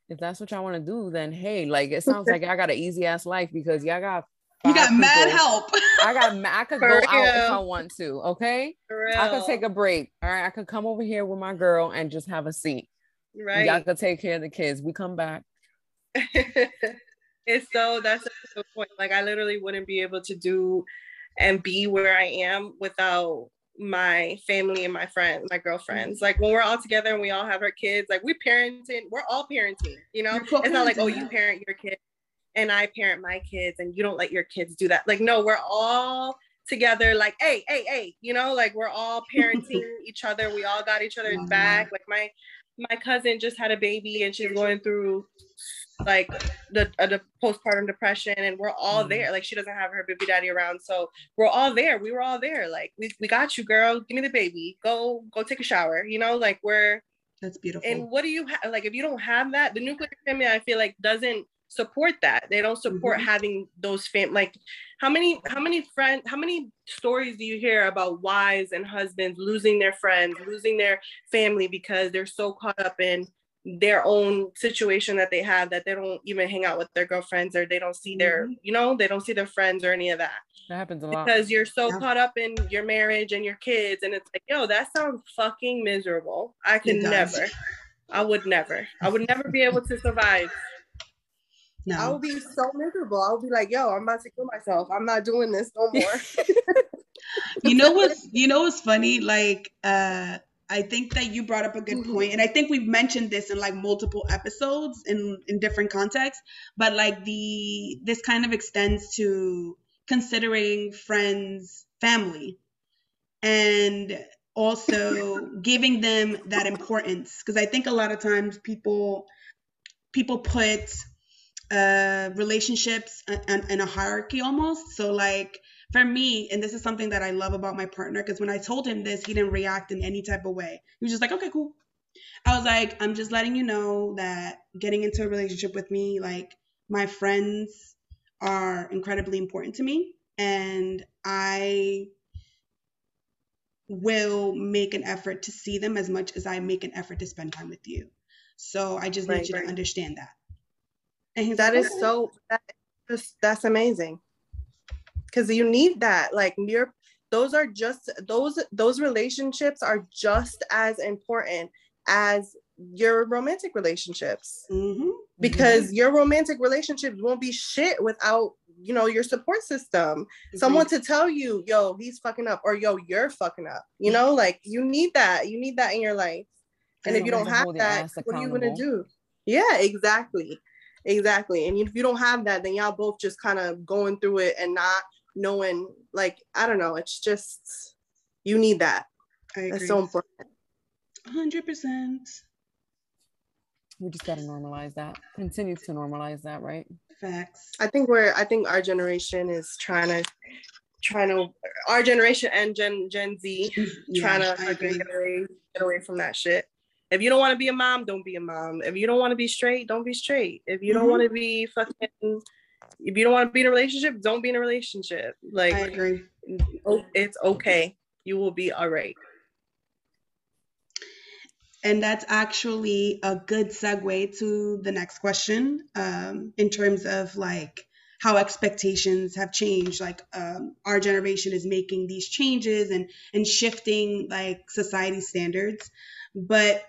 if that's what y'all want to do, then hey, like it sounds like I got an easy ass life because y'all got you got people. mad help. I got I could go real. out if I want to. Okay, I could take a break. All right, I could come over here with my girl and just have a seat. Right, y'all could take care of the kids. We come back. it's so that's the point. Like I literally wouldn't be able to do and be where I am without my family and my friends, my girlfriends. Like when we're all together and we all have our kids, like we parenting, we're all parenting, you know? It's not like, oh, you parent your kid and I parent my kids and you don't let your kids do that. Like, no, we're all together, like, hey, hey, hey, you know, like we're all parenting each other. We all got each other's back. Like my my cousin just had a baby and she's going through like the, uh, the postpartum depression and we're all mm-hmm. there. Like she doesn't have her baby daddy around so we're all there. We were all there. Like we, we got you girl. Give me the baby. Go go take a shower you know? Like we're that's beautiful. And what do you have like if you don't have that the nuclear family i feel like doesn't support that. They don't support mm-hmm. having those fam like how many how many friends how many stories do you hear about wives and husbands losing their friends losing their family because they're so caught up in their own situation that they have that they don't even hang out with their girlfriends or they don't see their mm-hmm. you know they don't see their friends or any of that that happens a lot because you're so yeah. caught up in your marriage and your kids and it's like yo that sounds fucking miserable i can never i would never i would never be able to survive no. I would be so miserable. I would be like, yo, I'm about to kill myself. I'm not doing this no more. you know what's you know what's funny? Like uh I think that you brought up a good mm-hmm. point, and I think we've mentioned this in like multiple episodes in in different contexts. But like the this kind of extends to considering friends, family, and also giving them that importance. Because I think a lot of times people people put uh, relationships in, in a hierarchy almost. So like for me, and this is something that I love about my partner, because when I told him this, he didn't react in any type of way. He was just like, okay, cool. I was like, I'm just letting you know that getting into a relationship with me, like my friends are incredibly important to me. And I will make an effort to see them as much as I make an effort to spend time with you. So I just right, need you right. to understand that. And that like, is okay. so that, that's amazing because you need that like you're those are just those those relationships are just as important as your romantic relationships. Mm-hmm. because mm-hmm. your romantic relationships won't be shit without you know your support system. Mm-hmm. someone to tell you yo he's fucking up or yo you're fucking up you know? Like you need that you need that in your life. And if you don't have that what are you gonna do? Yeah exactly. Exactly. And if you don't have that then y'all both just kind of going through it and not knowing like i don't know it's just you need that it's so important 100% we just got to normalize that continue to normalize that right facts i think we're i think our generation is trying to trying to our generation and gen gen z yeah, trying to get away from that shit. If you don't want to be a mom, don't be a mom. If you don't want to be straight, don't be straight. If you don't Mhm. want to be fucking, if you don't want to be in a relationship, don't be in a relationship. Like, I agree. it's okay. You will be all right. And that's actually a good segue to the next question um, in terms of like how expectations have changed. Like um, our generation is making these changes and and shifting like society standards, but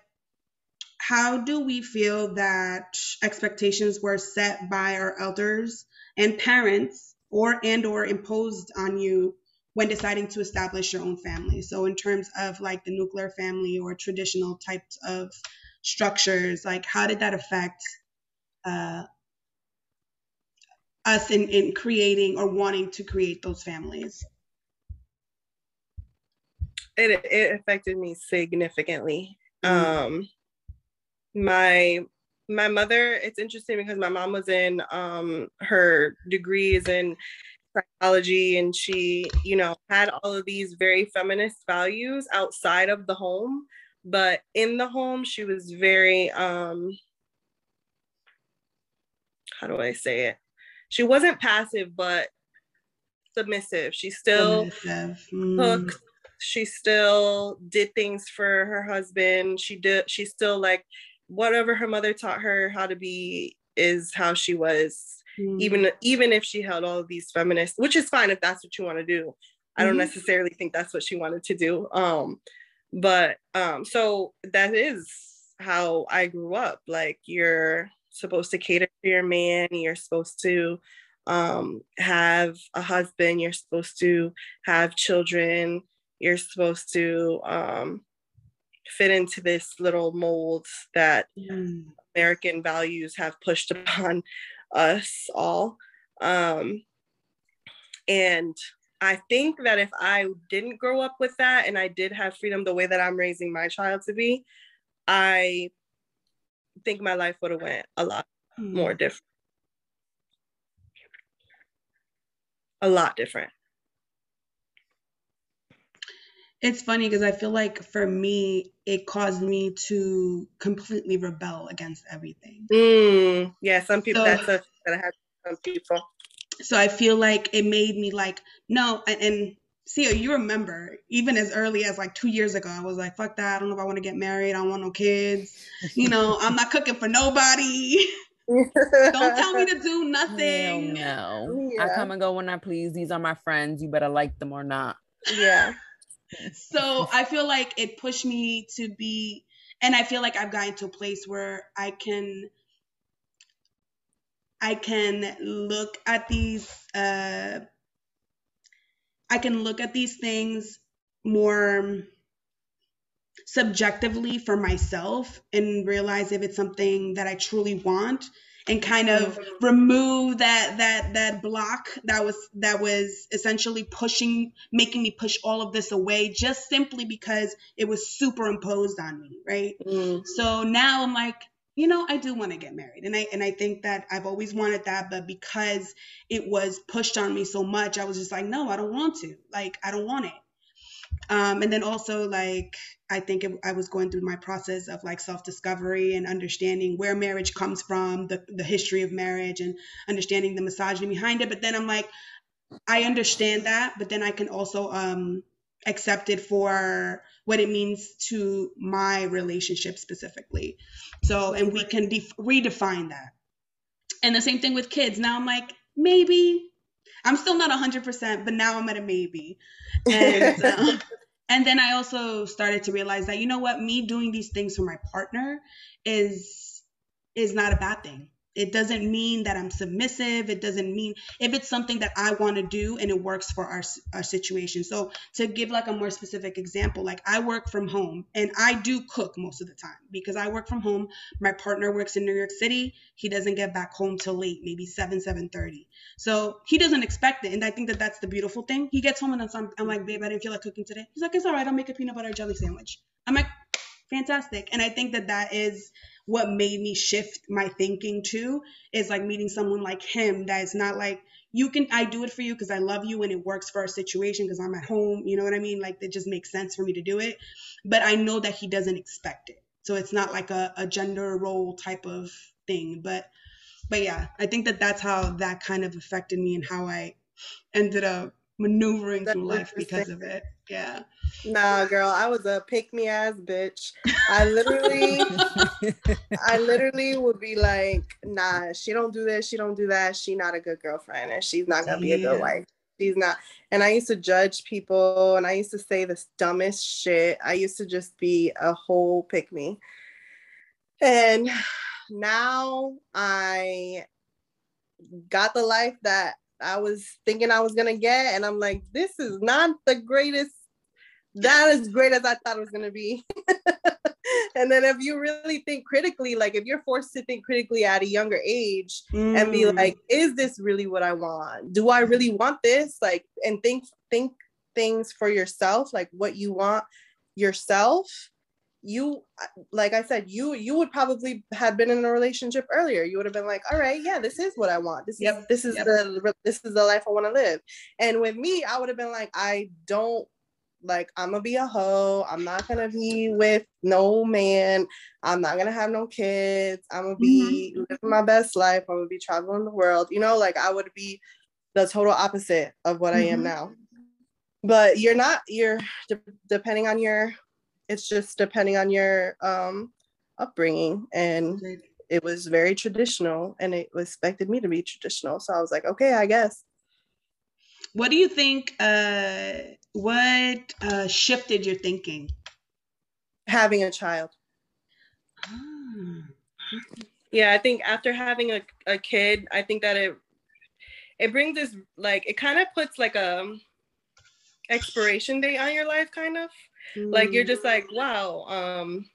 how do we feel that expectations were set by our elders and parents or and or imposed on you when deciding to establish your own family so in terms of like the nuclear family or traditional types of structures like how did that affect uh, us in, in creating or wanting to create those families It it affected me significantly. Mm. Um, my my mother. It's interesting because my mom was in um her degrees in psychology and she you know had all of these very feminist values outside of the home but in the home she was very um how do i say it she wasn't passive but submissive she still Submissive. Mm. cooked she still did things for her husband she did she still like whatever her mother taught her how to be is how she was Mm. even even if she held all of these feminists which is fine if that's what you want to do i don't Mhm. necessarily think that's what she wanted to do um but um so that is how i grew up like you're supposed to cater to your man you're supposed to um have a husband you're supposed to have children you're supposed to um fit into this little mold that Mm. American values have pushed upon us all. Um, and I think that if I didn't grow up with that and I did have freedom the way that I'm raising my child to be, I think my life would have went a lot Mm. more different. A lot different. It's funny because I feel like for me, it caused me to completely rebel against everything. Mm, yeah, some people So- that's a that I have some people. So I feel like it made me like, no, and, and see, you remember, even as early as like two years ago, I was like, fuck that. I don't know if I want to get married. I don't want no kids. You know, I'm not cooking for nobody. don't tell me to do Hell nothing. no. Yeah. I come and go when I please. These are my friends. You better like them or not. yeah. So I feel like it pushed me to be, and I feel like I've gotten to a place where I can, I can look at these, uh, I can look at these things more subjectively for myself and realize if it's something that I truly want and kind of remove that that that block that was that was essentially pushing making me push all of this away just simply because it was superimposed on me right? Mm, so now i'm like you know i do want to get married. And i and i think that i've always wanted that but because it was pushed on me so much i was just like no i don't want to. Like i don't want it. Um, and then also like i think it, i was going through my process of like self-discovery and understanding where marriage comes from the, the history of marriage and understanding the misogyny behind it. But then i'm like i understand that but then i can also um, accept it for what it means to my relationship specifically. So and we can def- redefine that. And the same thing with kids. Now i'm like maybe. I'm still not 100% but now i'm at a maybe. And uh, and then I also started to realize that you know what, me doing these things for my partner is is not a bad thing. It doesn't mean that I'm submissive. It doesn't mean if it's something that I want to do and it works for our our situation. So to give like a more specific example, like I work from home and I do cook most of the time because I work from home. My partner works in New York City. He doesn't get back home till late, maybe 7 7:30. So he doesn't expect it. And I think that that's the beautiful thing. He gets home and I'm, I'm like, babe, I didn't feel like cooking today. He's like, it's all right. I'll make a peanut butter jelly sandwich. I'm like, fantastic. And I think that that is what made me shift my thinking too, is like meeting someone like him that is not like, you can I do it for you because I love you and it works for our situation because I'm at home. You know what I mean? Like it just makes sense for me to do it. But I know that he doesn't expect it. So it's not like a, a gender role type of thing. But but yeah, I think that that's how that kind of affected me and how I ended up maneuvering through life because of it. Yeah. Nah, girl, I was a pick me ass bitch. I literally, I literally would be like, nah, she don't do this, she don't do that. She not a good girlfriend, and she's not gonna be a good wife. She's not. And I used to judge people, and I used to say the dumbest shit. I used to just be a whole pick me. And now I got the life that I was thinking I was gonna get, and I'm like, this is not the greatest. That as great as I thought it was gonna be. and then if you really think critically, like if you're forced to think critically at a younger age mm. and be mm. like, is this really what I want? Do I really want this? Like, and think think things for yourself, like what you want yourself you like i said you you would probably have been in a relationship earlier you would have been like all right yeah this is what i want this yep. is this is yep. the this is the life i want to live and with me i would have been like i don't like i'm gonna be a hoe. I'm not gonna be with no man. I'm not gonna have no kids. I'm gonna be mm-hmm. living my best life. I'm gonna be traveling the world. You know like i would be the total opposite of what mm-hmm. i am mm-hmm. now. But you're not you're de- depending on your it's just depending on your um, upbringing. And it was very traditional and it expected me to be traditional. So i was like okay i guess what do you think uh, what uh, shifted your thinking having a child ah. yeah i think after having a, a kid i think that it it brings this like it kind of puts like a expiration date on your life kind of mm. like you're just like wow um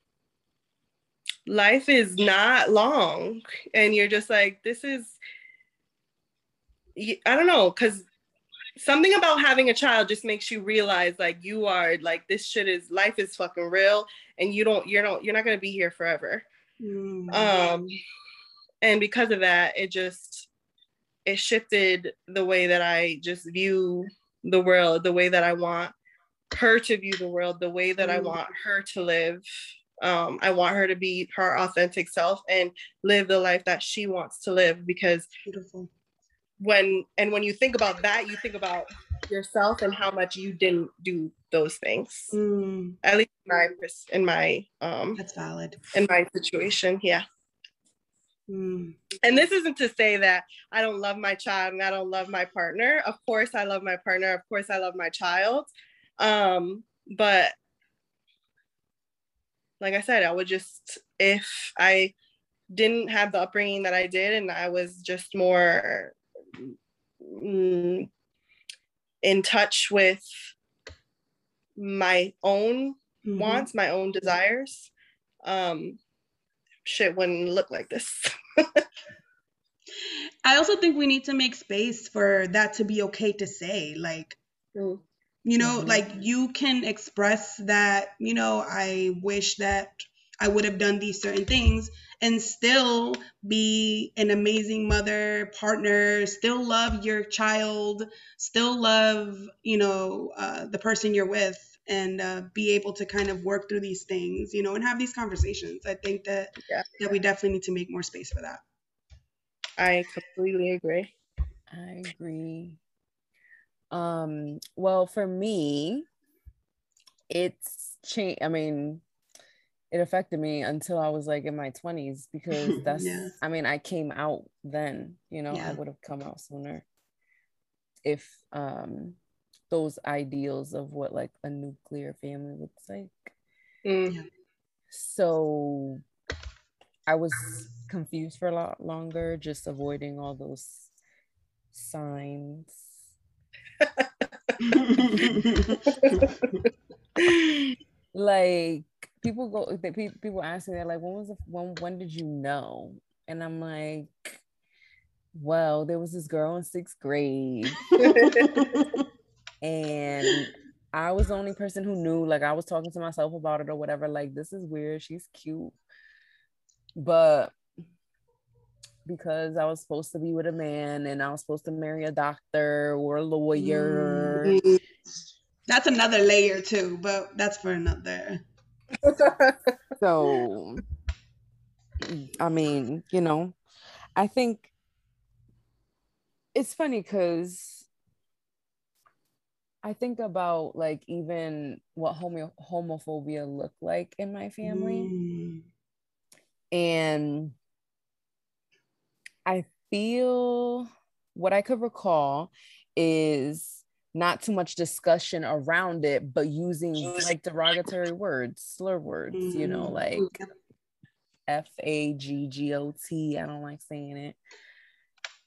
life is not long and you're just like this is i don't know because something about having a child just makes you realize like you are like this shit is life is fucking real and you don't you're not you're not going to be here forever mm. um and because of that it just it shifted the way that i just view the world the way that i want her to view the world the way that I mm. want her to live. Um, I want her to be her authentic self and live the life that she wants to live because Beautiful. When and when you think about that, you think about yourself and how much you didn't do those things. Mm. At least in my in my um that's valid in my situation. Yeah. Mm. And this isn't to say that I don't love my child and I don't love my partner. Of course, I love my partner. Of course, I love my child. Um, but like I said, I would just, if I didn't have the upbringing that I did and I was just more mm, in touch with my own mm-hmm. wants, my own desires, um, shit wouldn't look like this. I also think we need to make space for that to be okay to say. Like, mm. You know, mm-hmm. like you can express that, you know, I wish that I would have done these certain things and still be an amazing mother, partner, still love your child, still love, you know, uh, the person you're with and uh, be able to kind of work through these things, you know, and have these conversations. I think that yeah. that we definitely need to make more space for that. I completely agree. I agree. Um, well, for me, it's changed. I mean, it affected me until I was like in my 20s because that's, yeah. I mean, I came out then, you know, yeah. I would have come out sooner if um those ideals of what like a nuclear family looks like. Mm. So I was confused for a lot longer, just avoiding all those signs like people go people ask me that like when was the when when did you know and i'm like well there was this girl in sixth grade and i was the only person who knew like i was talking to myself about it or whatever like this is weird she's cute but because I was supposed to be with a man and I was supposed to marry a doctor or a lawyer. Mm-hmm. That's another layer too, but that's for another. so, I mean, you know, I think it's funny because I think about like even what homo- homophobia looked like in my family. Mm. And I feel what I could recall is not too much discussion around it, but using like derogatory words, slur words, you know, mm-hmm. like F A G G O T. I don't like saying it.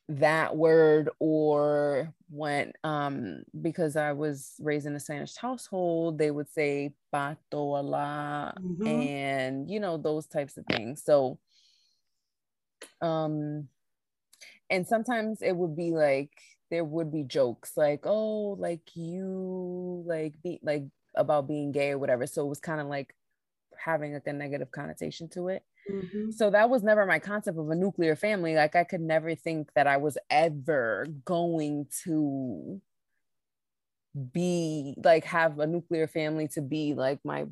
That word, or when, um, because I was raised in a Spanish household, they would say pato a la, mm-hmm. and you know, those types of things. So, um, and sometimes it would be like there would be jokes like oh like you like be like about being gay or whatever so it was kind of like having like a negative connotation to it mm-hmm. so that was never my concept of a nuclear family like i could never think that i was ever going to be like have a nuclear family to be like my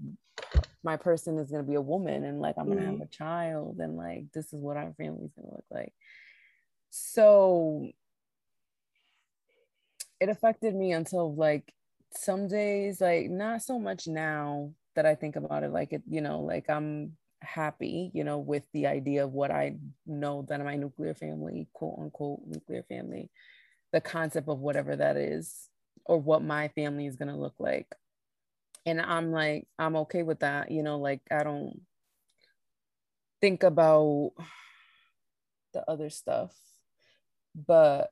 my person is going to be a woman and like i'm going to mm-hmm. have a child and like this is what our family is going to look like so it affected me until like some days, like not so much now that I think about it, like it, you know, like I'm happy, you know, with the idea of what I know that my nuclear family, quote unquote, nuclear family, the concept of whatever that is, or what my family is going to look like. And I'm like, I'm okay with that, you know, like I don't think about the other stuff but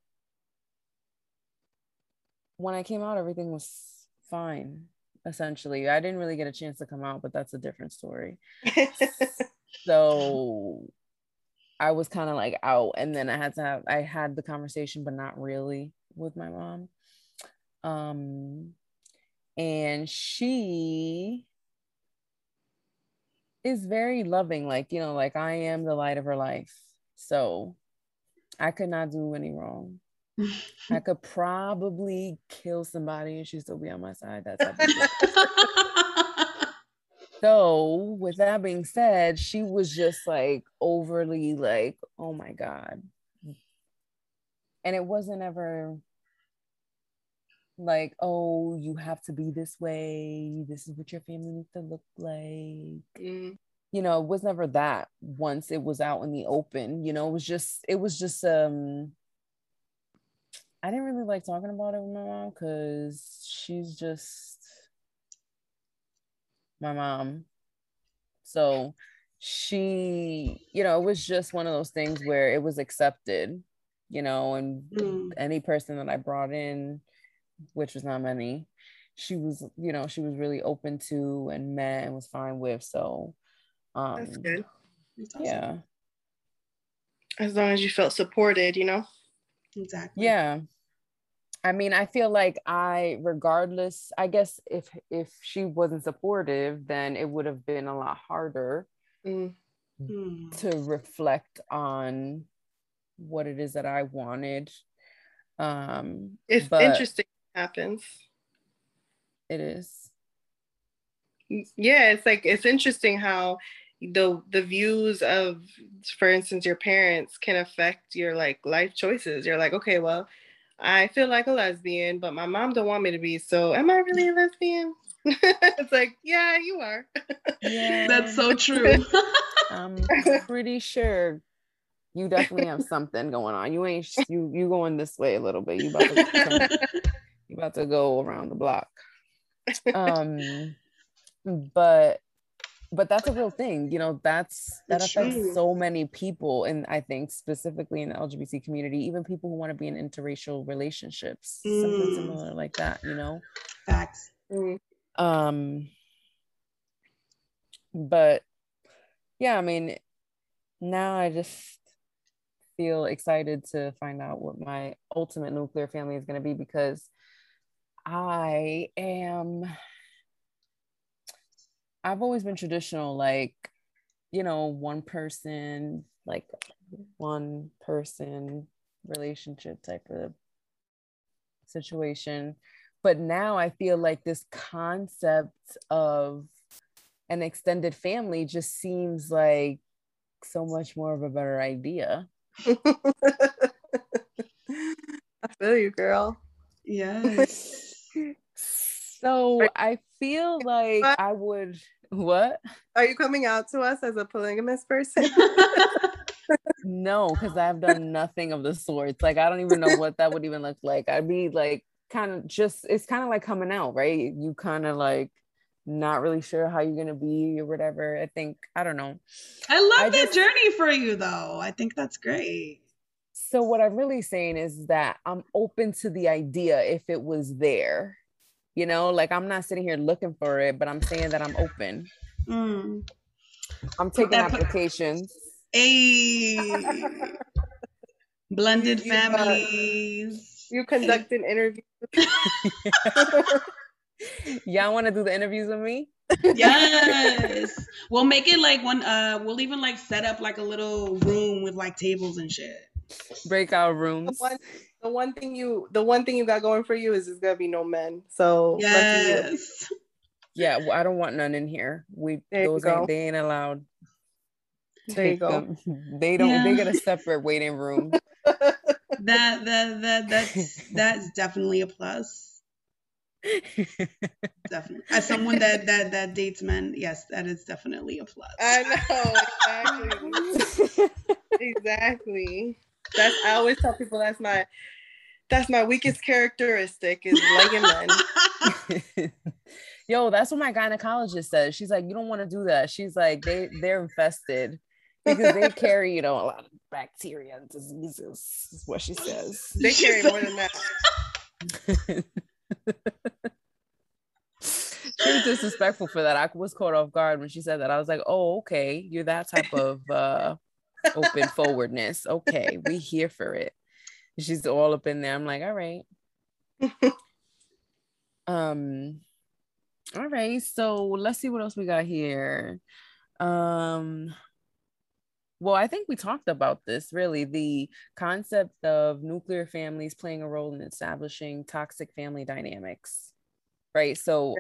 when I came out, everything was fine. Essentially, I didn't really get a chance to come out, but that's a different story. so I was kind of like out, and then I had to have I had the conversation, but not really with my mom. Um, and she is very loving, like you know, like I am the light of her life. So I could not do any wrong. I could probably kill somebody and she'd still be on my side. That's so with that being said, she was just like overly like, oh my God. And it wasn't ever like, oh, you have to be this way. This is what your family needs to look like. Mm you know it was never that once it was out in the open you know it was just it was just um i didn't really like talking about it with my mom because she's just my mom so she you know it was just one of those things where it was accepted you know and mm. any person that i brought in which was not many she was you know she was really open to and met and was fine with so um, That's good. Awesome. Yeah. As long as you felt supported, you know? Exactly. Yeah. I mean, I feel like I, regardless, I guess if if she wasn't supportive, then it would have been a lot harder mm. to reflect on what it is that I wanted. Um, it's interesting happens. It is. Yeah, it's like it's interesting how the the views of for instance your parents can affect your like life choices you're like okay well i feel like a lesbian but my mom don't want me to be so am i really a lesbian? It's like yeah you are. Yeah. That's so true. I'm pretty sure you definitely have something going on. You ain't you you going this way a little bit. You about to you about to go around the block. Um but but that's a real thing you know that's that it's affects true. so many people and i think specifically in the lgbt community even people who want to be in interracial relationships mm. something similar like that you know facts mm. um but yeah i mean now i just feel excited to find out what my ultimate nuclear family is going to be because i am I've always been traditional, like, you know, one person like one person relationship type of situation. But now I feel like this concept of an extended family just seems like so much more of a better idea. I feel you, girl. Yes. so I feel like I would what? Are you coming out to us as a polygamous person? no, because I've done nothing of the sorts. Like I don't even know what that would even look like. I'd be like kind of just it's kind of like coming out, right? You kind of like not really sure how you're gonna be or whatever. I think I don't know. I love I that just, journey for you though. I think that's great. So what I'm really saying is that I'm open to the idea if it was there. You know, like I'm not sitting here looking for it, but I'm saying that I'm open. Mm. I'm taking applications. A blended you, families. You conduct an interview. Y'all want to do the interviews with me? yes. we'll make it like one uh we'll even like set up like a little room with like tables and shit. Breakout rooms. The one, thing you the one thing you got going for you is there's gonna be no men. So yes. Yeah, well, I don't want none in here. We there those ain't they ain't allowed. There you go. Them. They don't. Yeah. They get a separate waiting room. that that that that's that's definitely a plus. definitely. As someone that that that dates men, yes, that is definitely a plus. I know exactly. exactly. That's I always tell people that's my that's my weakest characteristic is liking men. Yo, that's what my gynecologist says. She's like, you don't want to do that. She's like, they they're infested because they carry, you know, a lot of bacteria and diseases. Is what she says. They carry more than that. she was disrespectful for that. I was caught off guard when she said that. I was like, oh, okay, you're that type of uh, open forwardness. Okay, we here for it. She's all up in there. I'm like, all right. um, all right. So let's see what else we got here. Um, well, I think we talked about this really the concept of nuclear families playing a role in establishing toxic family dynamics right? So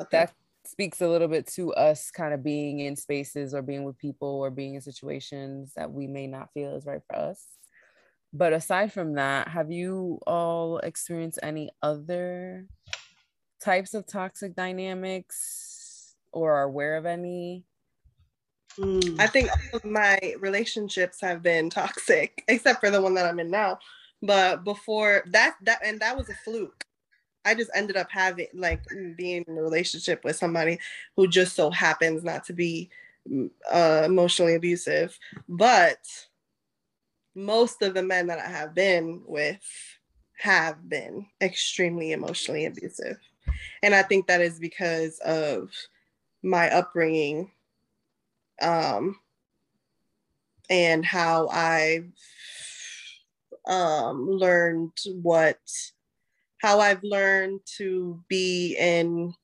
okay. that speaks a little bit to us kind of being in spaces or being with people or being in situations that we may not feel is right for us. But aside from that, have you all experienced any other types of toxic dynamics or are aware of any? Mm. I think my relationships have been toxic, except for the one that I'm in now. But before that, that and that was a fluke. I just ended up having like being in a relationship with somebody who just so happens not to be mm, uh, emotionally abusive. But most of the men that I have been with have been extremely emotionally abusive. And I think that is because of my upbringing um, and how I um, learned what how I've learned to be in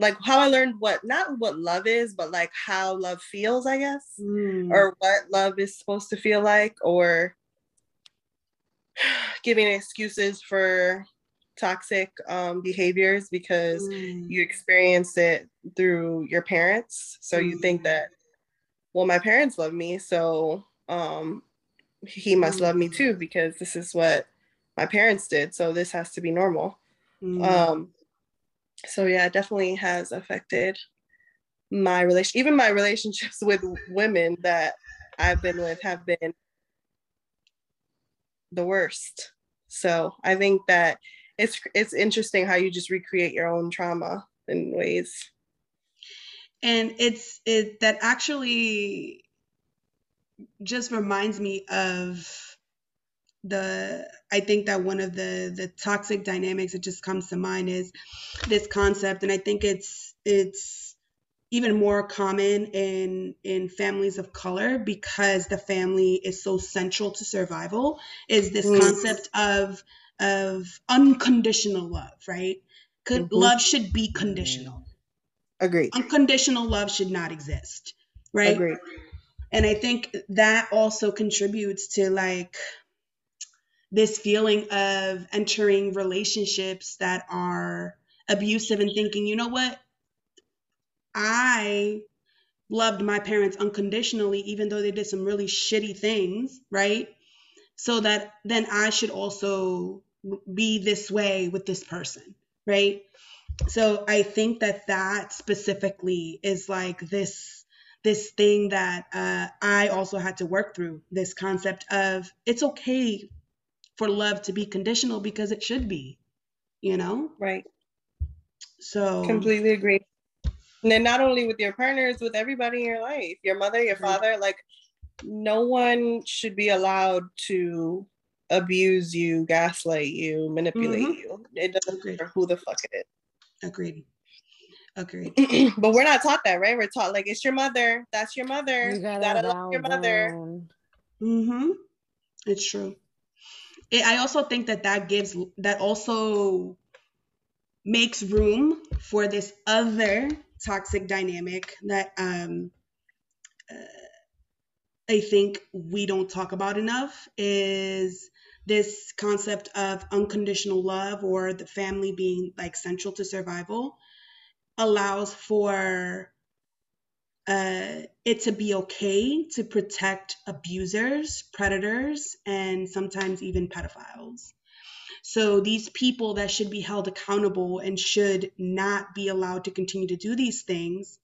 like how I learned what not what love is, but like how love feels, I guess, mm. or what love is supposed to feel like, or giving excuses for toxic um, behaviors because mm. you experience it through your parents. So mm. you think mm. that, well, my parents love me, so um, he must love me mm. too because this is what my parents did. So this has to be normal. Mm. Um, so yeah, it definitely has affected my relation, even my relationships with women that I've been with have been the worst. So I think that it's it's interesting how you just recreate your own trauma in ways. And it's it that actually just reminds me of the i think that one of the the toxic dynamics that just comes to mind is this concept. And i think it's it's even more common in in families of color because the family is so central to survival is this mm. concept of of unconditional love right? Mm-hmm. love should be conditional. Agree unconditional love should not exist right? Agree and i think that also contributes to like this feeling of entering relationships that are abusive and thinking you know what? I loved my parents unconditionally even though they did some really shitty things right? So that then i should also be this way with this person right? So i think that that specifically is like this this thing that uh, i also had to work through this concept of it's okay for love to be conditional because it should be you know right so completely agree and then not only with your partners with everybody in your life your mother your father like no one should be allowed to abuse you, gaslight you, manipulate mm-hmm. you. It doesn't Agreed. matter who the fuck it is. Agreed. Agreed. but we're not taught that, right? We're taught like it's your mother. That's your mother. You gotta, you gotta love your mother. Mm-hmm. It's true. It, I also think that that gives that also makes room for this other toxic dynamic that um uh, I think we don't talk about enough is this concept of unconditional love or the family being like central to survival allows for uh, it to be okay to protect abusers, predators, and sometimes even pedophiles. So these people that should be held accountable and should not be allowed to continue to do these things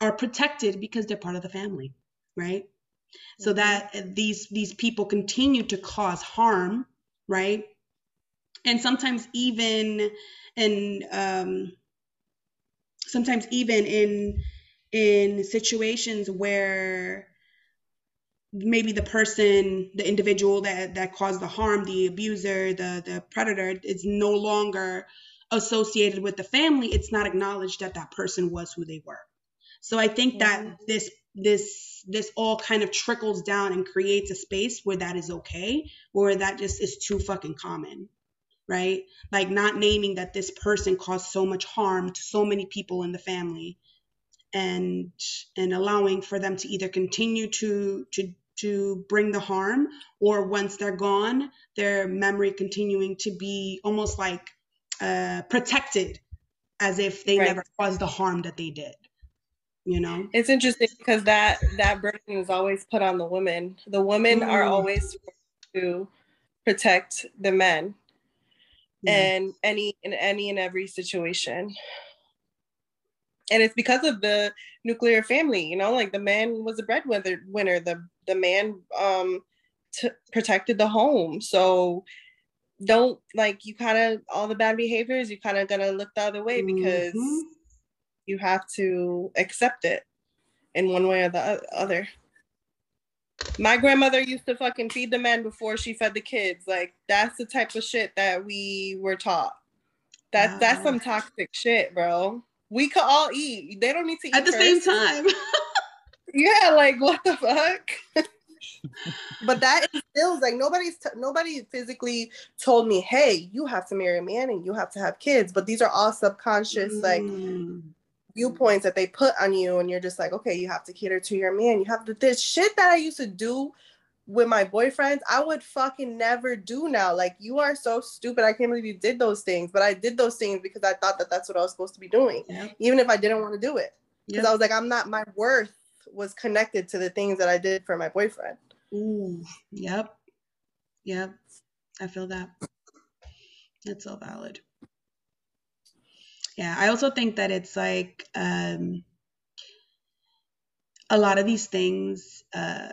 are protected because they're part of the family, right? so mm-hmm. that these these people continue to cause harm right and sometimes even in um sometimes even in in situations where maybe the person the individual that that caused the harm the abuser the the predator is no longer associated with the family it's not acknowledged that that person was who they were so i think mm-hmm. that this this this all kind of trickles down and creates a space where that is okay or that just is too fucking common right like not naming that this person caused so much harm to so many people in the family and and allowing for them to either continue to to to bring the harm or once they're gone their memory continuing to be almost like uh, protected as if they right. never caused the harm that they did you know it's interesting because that that burden is always put on the women the women mm. are always to protect the men mm. and any in any and every situation and it's because of the nuclear family you know like the man was a breadwinner winner the the man um t- protected the home so don't like you kind of all the bad behaviors you kind of gonna look the other way because mm-hmm you have to accept it in one way or the other. My grandmother used to fucking feed the men before she fed the kids. Like that's the type of shit that we were taught. That wow. that's some toxic shit, bro. We could all eat. They don't need to eat at the first. same time. yeah, like what the fuck? but that instills like nobody's t- nobody physically told me, hey, you have to marry a man and you have to have kids. But these are all subconscious, mm. like viewpoints that they put on you and you're just like okay you have to cater to your man you have to this shit that i used to do with my boyfriends i would fucking never do now. Like you are so stupid. I can't believe you did those things but i did those things because i thought that that's what i was supposed to be doing even if i didn't want to do it. Because yep. i was like i'm not my worth was connected to the things that i did for my boyfriend. Ooh, yep. Yep. I feel that. That's so valid. Yeah, I also think that it's like um, a lot of these things. Uh,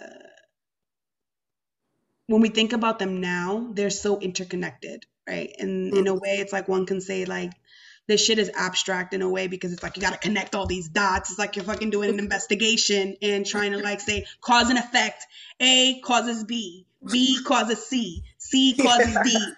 when we think about them now, they're so interconnected, right? And in a mm. way, it's like one can say like this shit is abstract in a way because it's like you got to connect all these dots. It's like you're fucking doing an investigation and trying to like say cause and effect. A causes B, B causes C, C causes D.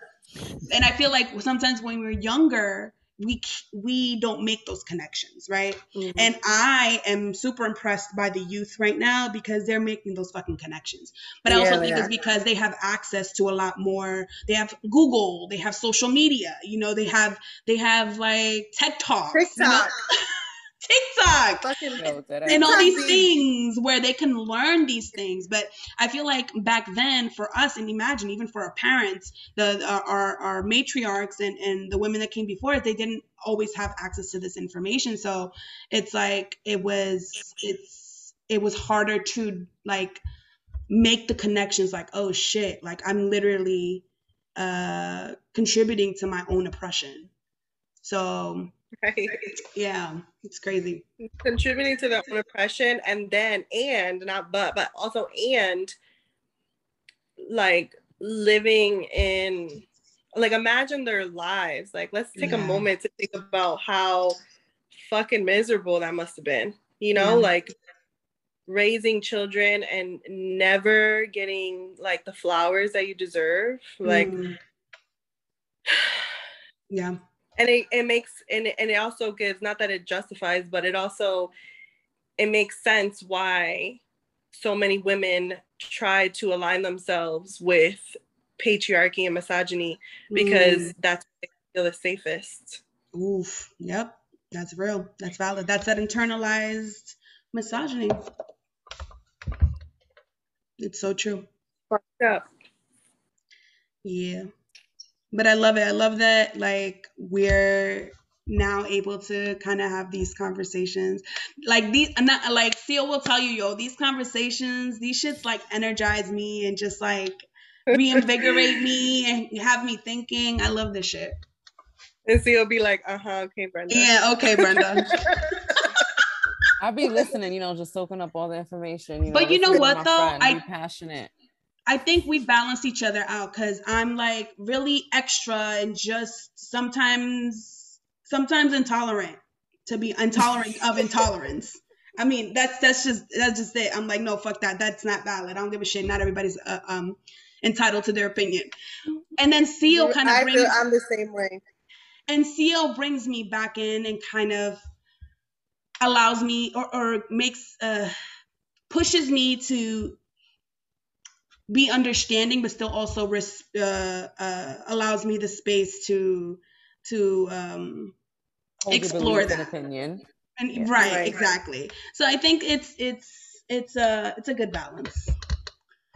And I feel like sometimes when we're younger, we we don't make those connections right mm-hmm. and i am super impressed by the youth right now because they're making those fucking connections but i also think it's because they have access to a lot more they have google they have social media you know they have they have like ted talks TikTok. You know? TikTok Fucking Yo, that and all these things where they can learn these things. But I feel like back then, for us, and imagine even for our parents, the our our, our matriarchs and and the women that came before us, they didn't always have access to this information. So it's like it was it's it was harder to like make the connections. Like oh shit, like I'm literally uh contributing to my own oppression. So right. yeah, it's crazy. contributing to their own oppression and then and not but but also and like living in like imagine their lives like let's take Yeah. a moment to think about how fucking miserable that must have been you know Yeah. like raising children and never getting like the flowers that you deserve like Mm. yeah. And it, it makes and it, and it also gives not that it justifies but it also it makes sense why so many women try to align themselves with patriarchy and misogyny because that's what they feel the safest Mm. oof, yep, that's real. That's valid. That's that internalized misogyny. It's so true. Fucked up. Yeah. But I love it. I love that like we're now able to kind of have these conversations. Like these and not like Seal will tell you, yo, these conversations, these shits like energize me and just like reinvigorate me and have me thinking. I love this shit. and so you'll be like uh-huh okay brenda Yeah, okay, Brenda. I'll be listening, you know, just soaking up all the information. You know, But you know what, though? I- be passionate. I think we balance each other out because I'm like really extra and just sometimes sometimes intolerant to be intolerant of intolerance. I mean that's that's just that's just it. I'm like no fuck that that's not valid. I don't give a shit. Not everybody's uh, um entitled to their opinion. And then Seal kind of I brings feel i'm the same way and Seal brings me back in and kind of allows me or, or makes uh pushes me to be understanding but still also res- uh, uh, allows me the space to to um explore that. opinion. and Yeah. right, Right. exactly. So i think it's it's it's a it's a good balance.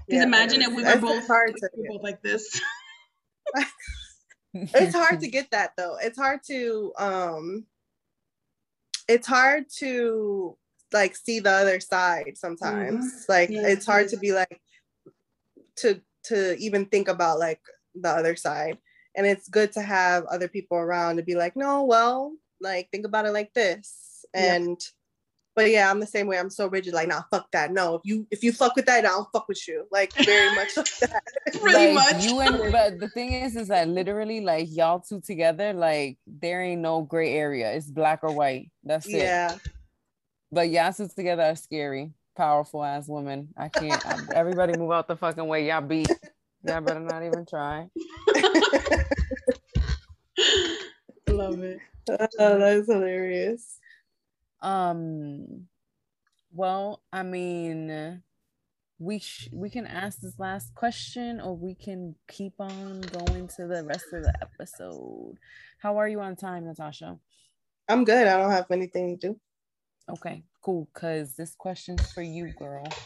Because Yeah, imagine it if we were both, hard to we were both like this. It's hard to get that though. It's hard to um it's hard to like see the other side sometimes. Like Yeah, it's hard to be like to to even think about like the other side. And it's good to have other people around to be like no well like think about it like this. Yeah. and but yeah i'm the same way. I'm so rigid like nah fuck that. No if you if you fuck with that i don't fuck with you. Like very much like that. Pretty like, much. You and but the thing is, is that literally like y'all two together, like there ain't no gray area. It's black or white. That's it. yeah. But y'all two together are scary, powerful ass women. I can't. Everybody move out the fucking way. Y'all beat. Y'all better not even try. love it oh that's hilarious Um. Well, I mean, we sh- we can ask this last question, or we can keep on going to the rest of the episode. How are you on time, Natasha? i'm good i don't have anything to do Okay, cool. Cause this question's for you, girl.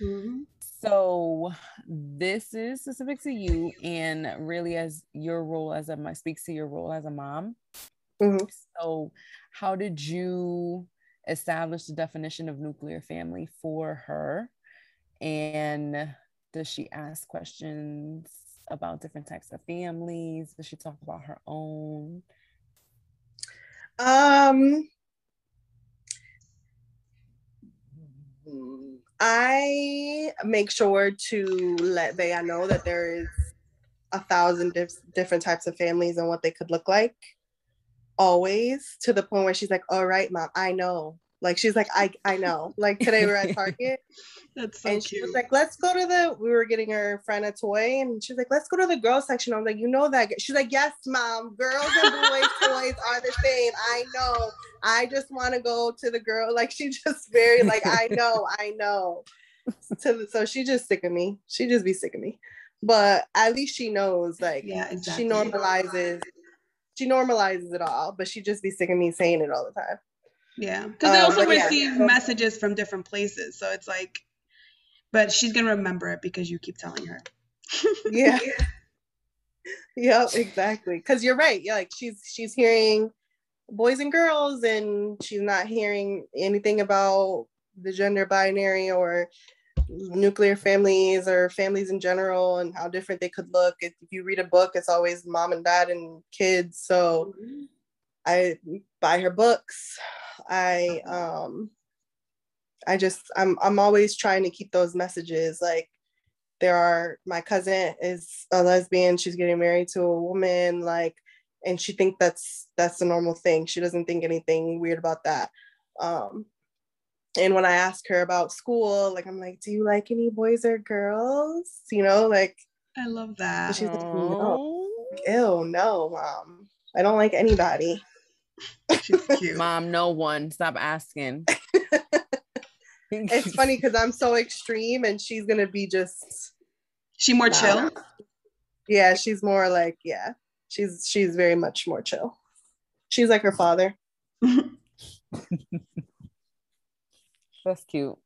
Mhm. So this is specific to you, and really as your role as a speaks to your role as a mom. Mhm. So, how did you establish the definition of nuclear family for her? And does she ask questions about different types of families? Does she talk about her own? Um, Mm, I make sure to let Bea know that there is a thousand dif- different types of families and what they could look like. Always to the point where she's like, "All right, mom, I know." Like she's like, "I I know." Like today we're at Target that's so and she cute was like, "Let's go to the." We were getting her friend a toy, and she's like, "Let's go to the girls section." I was like, "You know that?" She's like, "Yes, mom. Girls and boys toys are the same. I know. I just want to go to the girl." Like she just very like, "I know, I know." The, so she just sick of me. She just be sick of me. But at least she knows, like, yeah exactly she normalizes. She normalizes it all, but she just be sick of me saying it all the time. Yeah, because they Um, also but yeah. receive messages from different places, so it's like, but she's gonna remember it because you keep telling her. yeah. Yep exactly. Because you're right yeah like she's she's hearing boys and girls and she's not hearing anything about the gender binary or nuclear families or families in general and how different they could look. If you read a book it's always mom and dad and kids so i buy her books. I um i just i'm i'm always trying to keep those messages. Like there are my cousin is a lesbian. She's getting married to a woman. Like and she thinks that's that's the normal thing. She doesn't think anything weird about that. Um and when i ask her about school like i'm like do you like any boys or girls? You know like I love that. She's like, no. Ew no mom. I don't like anybody She's cute. Mom, no one. Stop asking. it's funny because i'm so extreme and she's gonna be just She more Nah. chill. yeah she's more like yeah she's she's very much more chill she's like her father That's cute.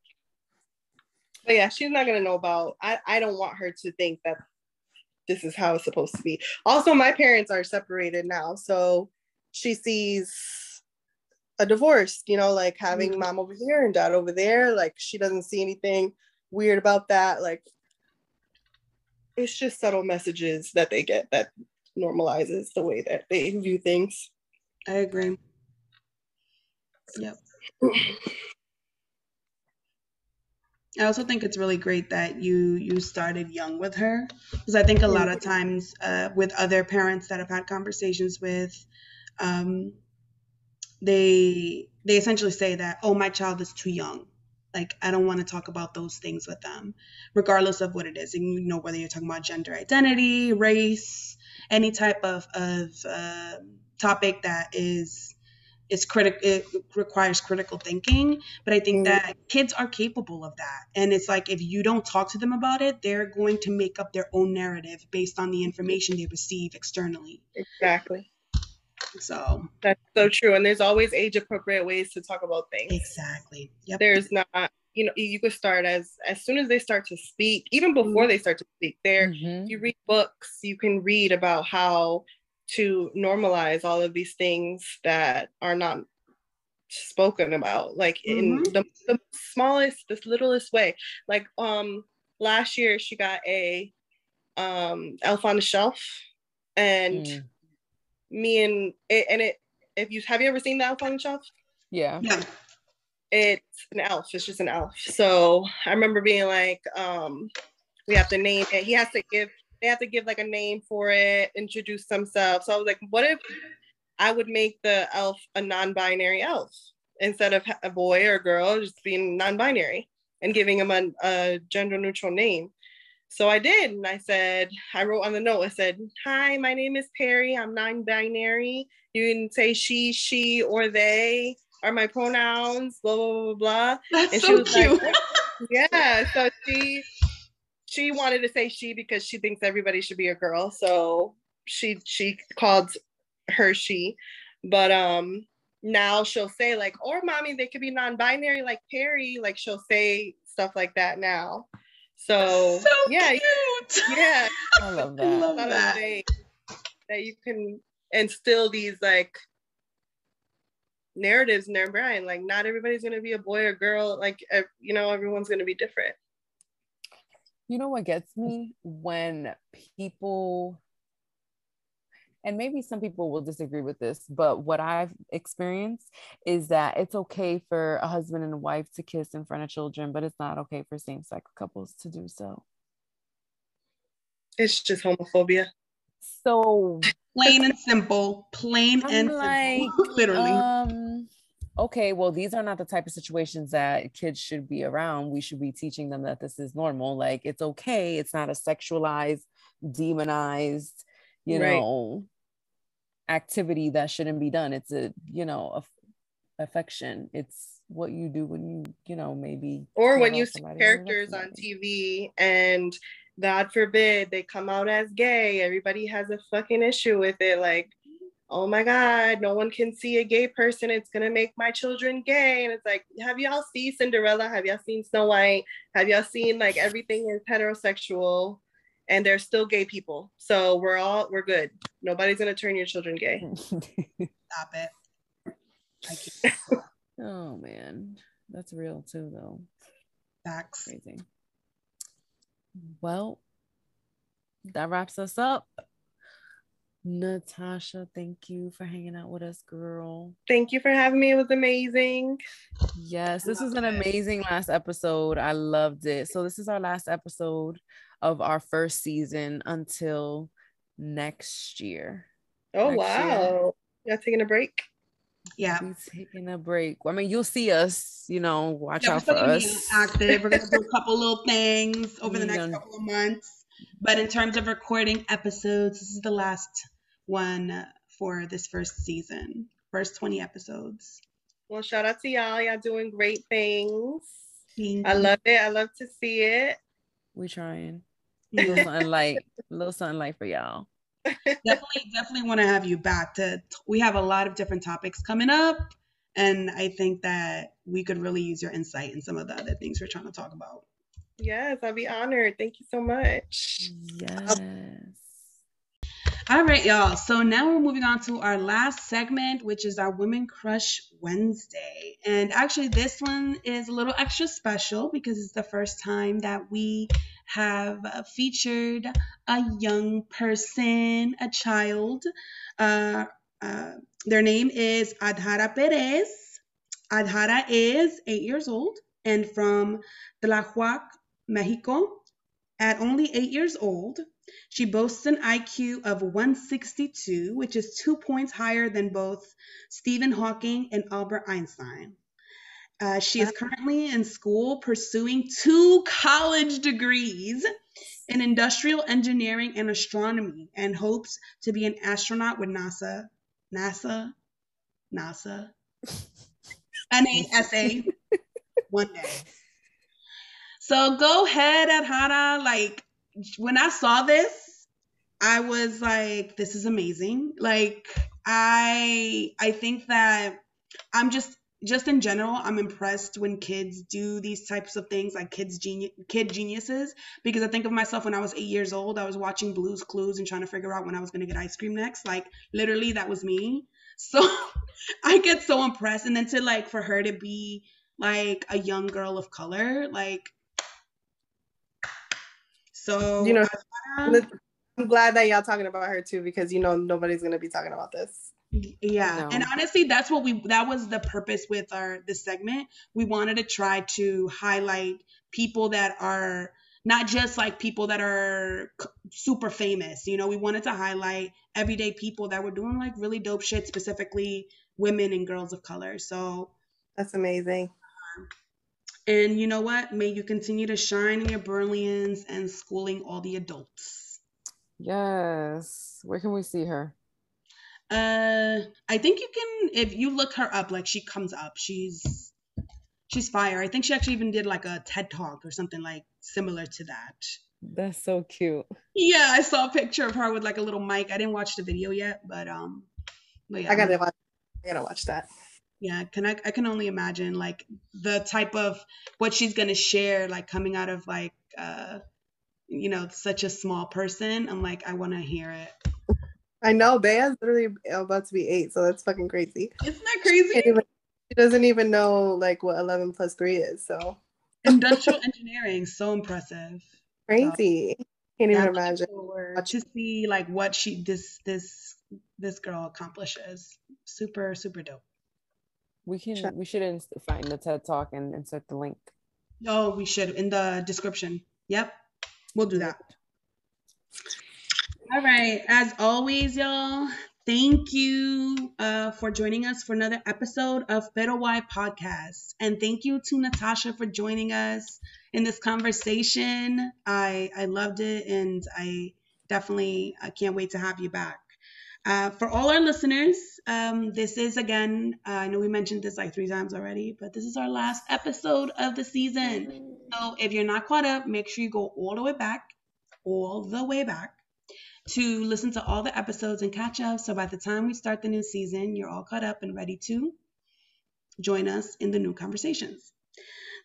But yeah, she's not gonna know about. I I don't want her to think that this is how it's supposed to be. Also, my parents are separated now, so she sees a divorce. You know, like having Mhm. mom over here and dad over there. Like she doesn't see anything weird about that. Like it's just subtle messages that they get that normalizes the way that they view things. I agree. Yep. I also think it's really great that you you started young with her because I think a lot of times uh, with other parents that I've had conversations with, um, they they essentially say that oh my child is too young, like I don't want to talk about those things with them, regardless of what it is, and you know whether you're talking about gender identity, race, any type of of uh, topic that is is critical it requires critical thinking. But i think Mhm. that kids are capable of that. And it's like if you don't talk to them about it they're going to make up their own narrative based on the information they receive externally. Exactly. So That's so true. And there's always age appropriate ways to talk about things. exactly yep there's not you know you could start as as soon as they start to speak even before they start to speak there Mhm. you read books you can read about how to normalize all of these things that are not spoken about like in Mhm. the, the smallest the littlest way like um last year she got a um elf on the shelf and Mm. Me and it, and it if you have you ever seen the elf on the shelf? Yeah. yeah. It's an elf. It's just an elf. So i remember being like um we have to name it. He has to give they have to give like a name for it introduce themselves. So i was like what if i would make the elf a non-binary elf instead of a boy or girl just being non-binary and giving him a, a gender neutral name so i did and i said i wrote on the note i said hi my name is perry. I'm non-binary. You can say she she or they are my pronouns blah blah blah blah, blah. That's and she so was like, cute. Yeah so she she wanted to say she because she thinks everybody should be a girl so she she called her she. But um now she'll say like or mommy they could be non-binary like perry. Like she'll say stuff like that now so, so yeah cute yeah I love that. I that. love um, that. ways that you can instill these like narratives in their brain like not everybody's going to be a boy or girl like you know everyone's going to be different You know what gets me when people, and maybe some people will disagree with this, but what I've experienced is that it's okay for a husband and a wife to kiss in front of children, but it's not okay for same sex couples to do so. it's just homophobia So plain and simple plain I'm and like, simple literally um, okay, well, these are not the type of situations that kids should be around. We should be teaching them that this is normal. Like, it's okay. It's not a sexualized, demonized, you Right. know, activity that shouldn't be done. It's a, you know, aff- affection. It's what you do when you, you know, maybe. or when you see somebody or love characters on. TV and God forbid they come out as gay, everybody has a fucking issue with it. Like, oh my God, no one can see a gay person. It's going to make my children gay. And it's like, have y'all seen Cinderella? Have y'all seen Snow White? Have y'all seen like everything is heterosexual and there's still gay people. So we're all, we're good. Nobody's going to turn your children gay. Stop it. oh man, that's real too, though. Facts. Crazy. Well, that wraps us up. Natasha, thank you for hanging out with us, girl. Thank you for having me. It was amazing. Yes, this was an amazing last episode. I loved it. So, this is our last episode of our first season until next year. Oh, next wow. Year. Y'all taking a break? Yeah. We're taking a break. I mean, you'll see us, you know, watch yeah, out for us. Active. We're going to do a couple little things over the next couple of months. But in terms of recording episodes, this is the last one for this first season, first 20 episodes. Well, shout out to y'all. Y'all doing great things. I love it. I love to see it. We're trying. A little something light, a little something light for y'all. definitely, definitely want to have you back. To we have a lot of different topics coming up, and I think that we could really use your insight in some of the other things we're trying to talk about. Yes, I'll be honored. Thank you so much. Yes. All right, y'all. So now we're moving on to our last segment, which is our Women Crush Wednesday. And actually, this one is a little extra special because it's the first time that we have featured a young person, a child. Uh, uh, their name is Adhara Perez. Adhara is eight years old and from Tlahuac, Mexico. At only eight years old, she boasts an IQ of 162, which is two points higher than both Stephen Hawking and Albert Einstein. Uh, she is currently in school pursuing two college degrees in industrial engineering and astronomy and hopes to be an astronaut with NASA. NASA? NASA? NASA one day. So go ahead, Adhara. Like when I saw this, I was like, this is amazing. Like I I think that I'm just just in general, I'm impressed when kids do these types of things, like kids genius, kid geniuses. Because I think of myself when I was eight years old, I was watching Blue's Clues and trying to figure out when I was gonna get ice cream next. Like literally, that was me. So I get so impressed, and then to like for her to be like a young girl of color, like so you know, I'm glad that y'all talking about her too because you know nobody's gonna be talking about this. Yeah, no. and honestly, that's what we that was the purpose with our this segment. We wanted to try to highlight people that are not just like people that are super famous. You know, we wanted to highlight everyday people that were doing like really dope shit, specifically women and girls of color. So that's amazing. Um, and you know what? May you continue to shine in your brilliance and schooling all the adults. Yes. Where can we see her? Uh, I think you can if you look her up. Like she comes up. She's she's fire. I think she actually even did like a TED talk or something like similar to that. That's so cute. Yeah, I saw a picture of her with like a little mic. I didn't watch the video yet, but um, but yeah, I gotta watch. I gotta watch that yeah can I, I can only imagine like the type of what she's gonna share like coming out of like uh you know such a small person i'm like i want to hear it i know Bea's literally about to be eight so that's fucking crazy. Isn't that crazy? She, even, she doesn't even know like what 11 plus 3 is so. Industrial engineering so impressive. Crazy. So, can't even imagine. to see like what she this this this girl accomplishes. Super super dope. We can sure. we should find the TED Talk and insert the link. Oh, we should in the description. Yep, we'll do that. All right. As always, y'all, thank you uh, for joining us for another episode of Pero Why Podcast, and thank you to Natasha for joining us in this conversation. I I loved it, and I definitely I can't wait to have you back. Uh, for all our listeners, um, this is again, uh, I know we mentioned this like three times already, but this is our last episode of the season. So if you're not caught up, make sure you go all the way back, all the way back to listen to all the episodes and catch up. So by the time we start the new season, you're all caught up and ready to join us in the new conversations.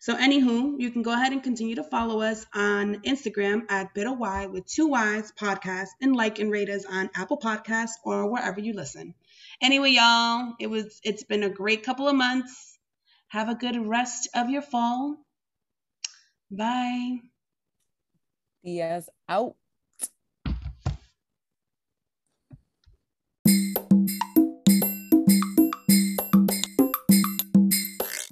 So, anywho, you can go ahead and continue to follow us on Instagram at Pero Why with two Y's podcast and like and rate us on Apple Podcasts or wherever you listen. Anyway, y'all, it was it's been a great couple of months. Have a good rest of your fall. Bye. Tias out.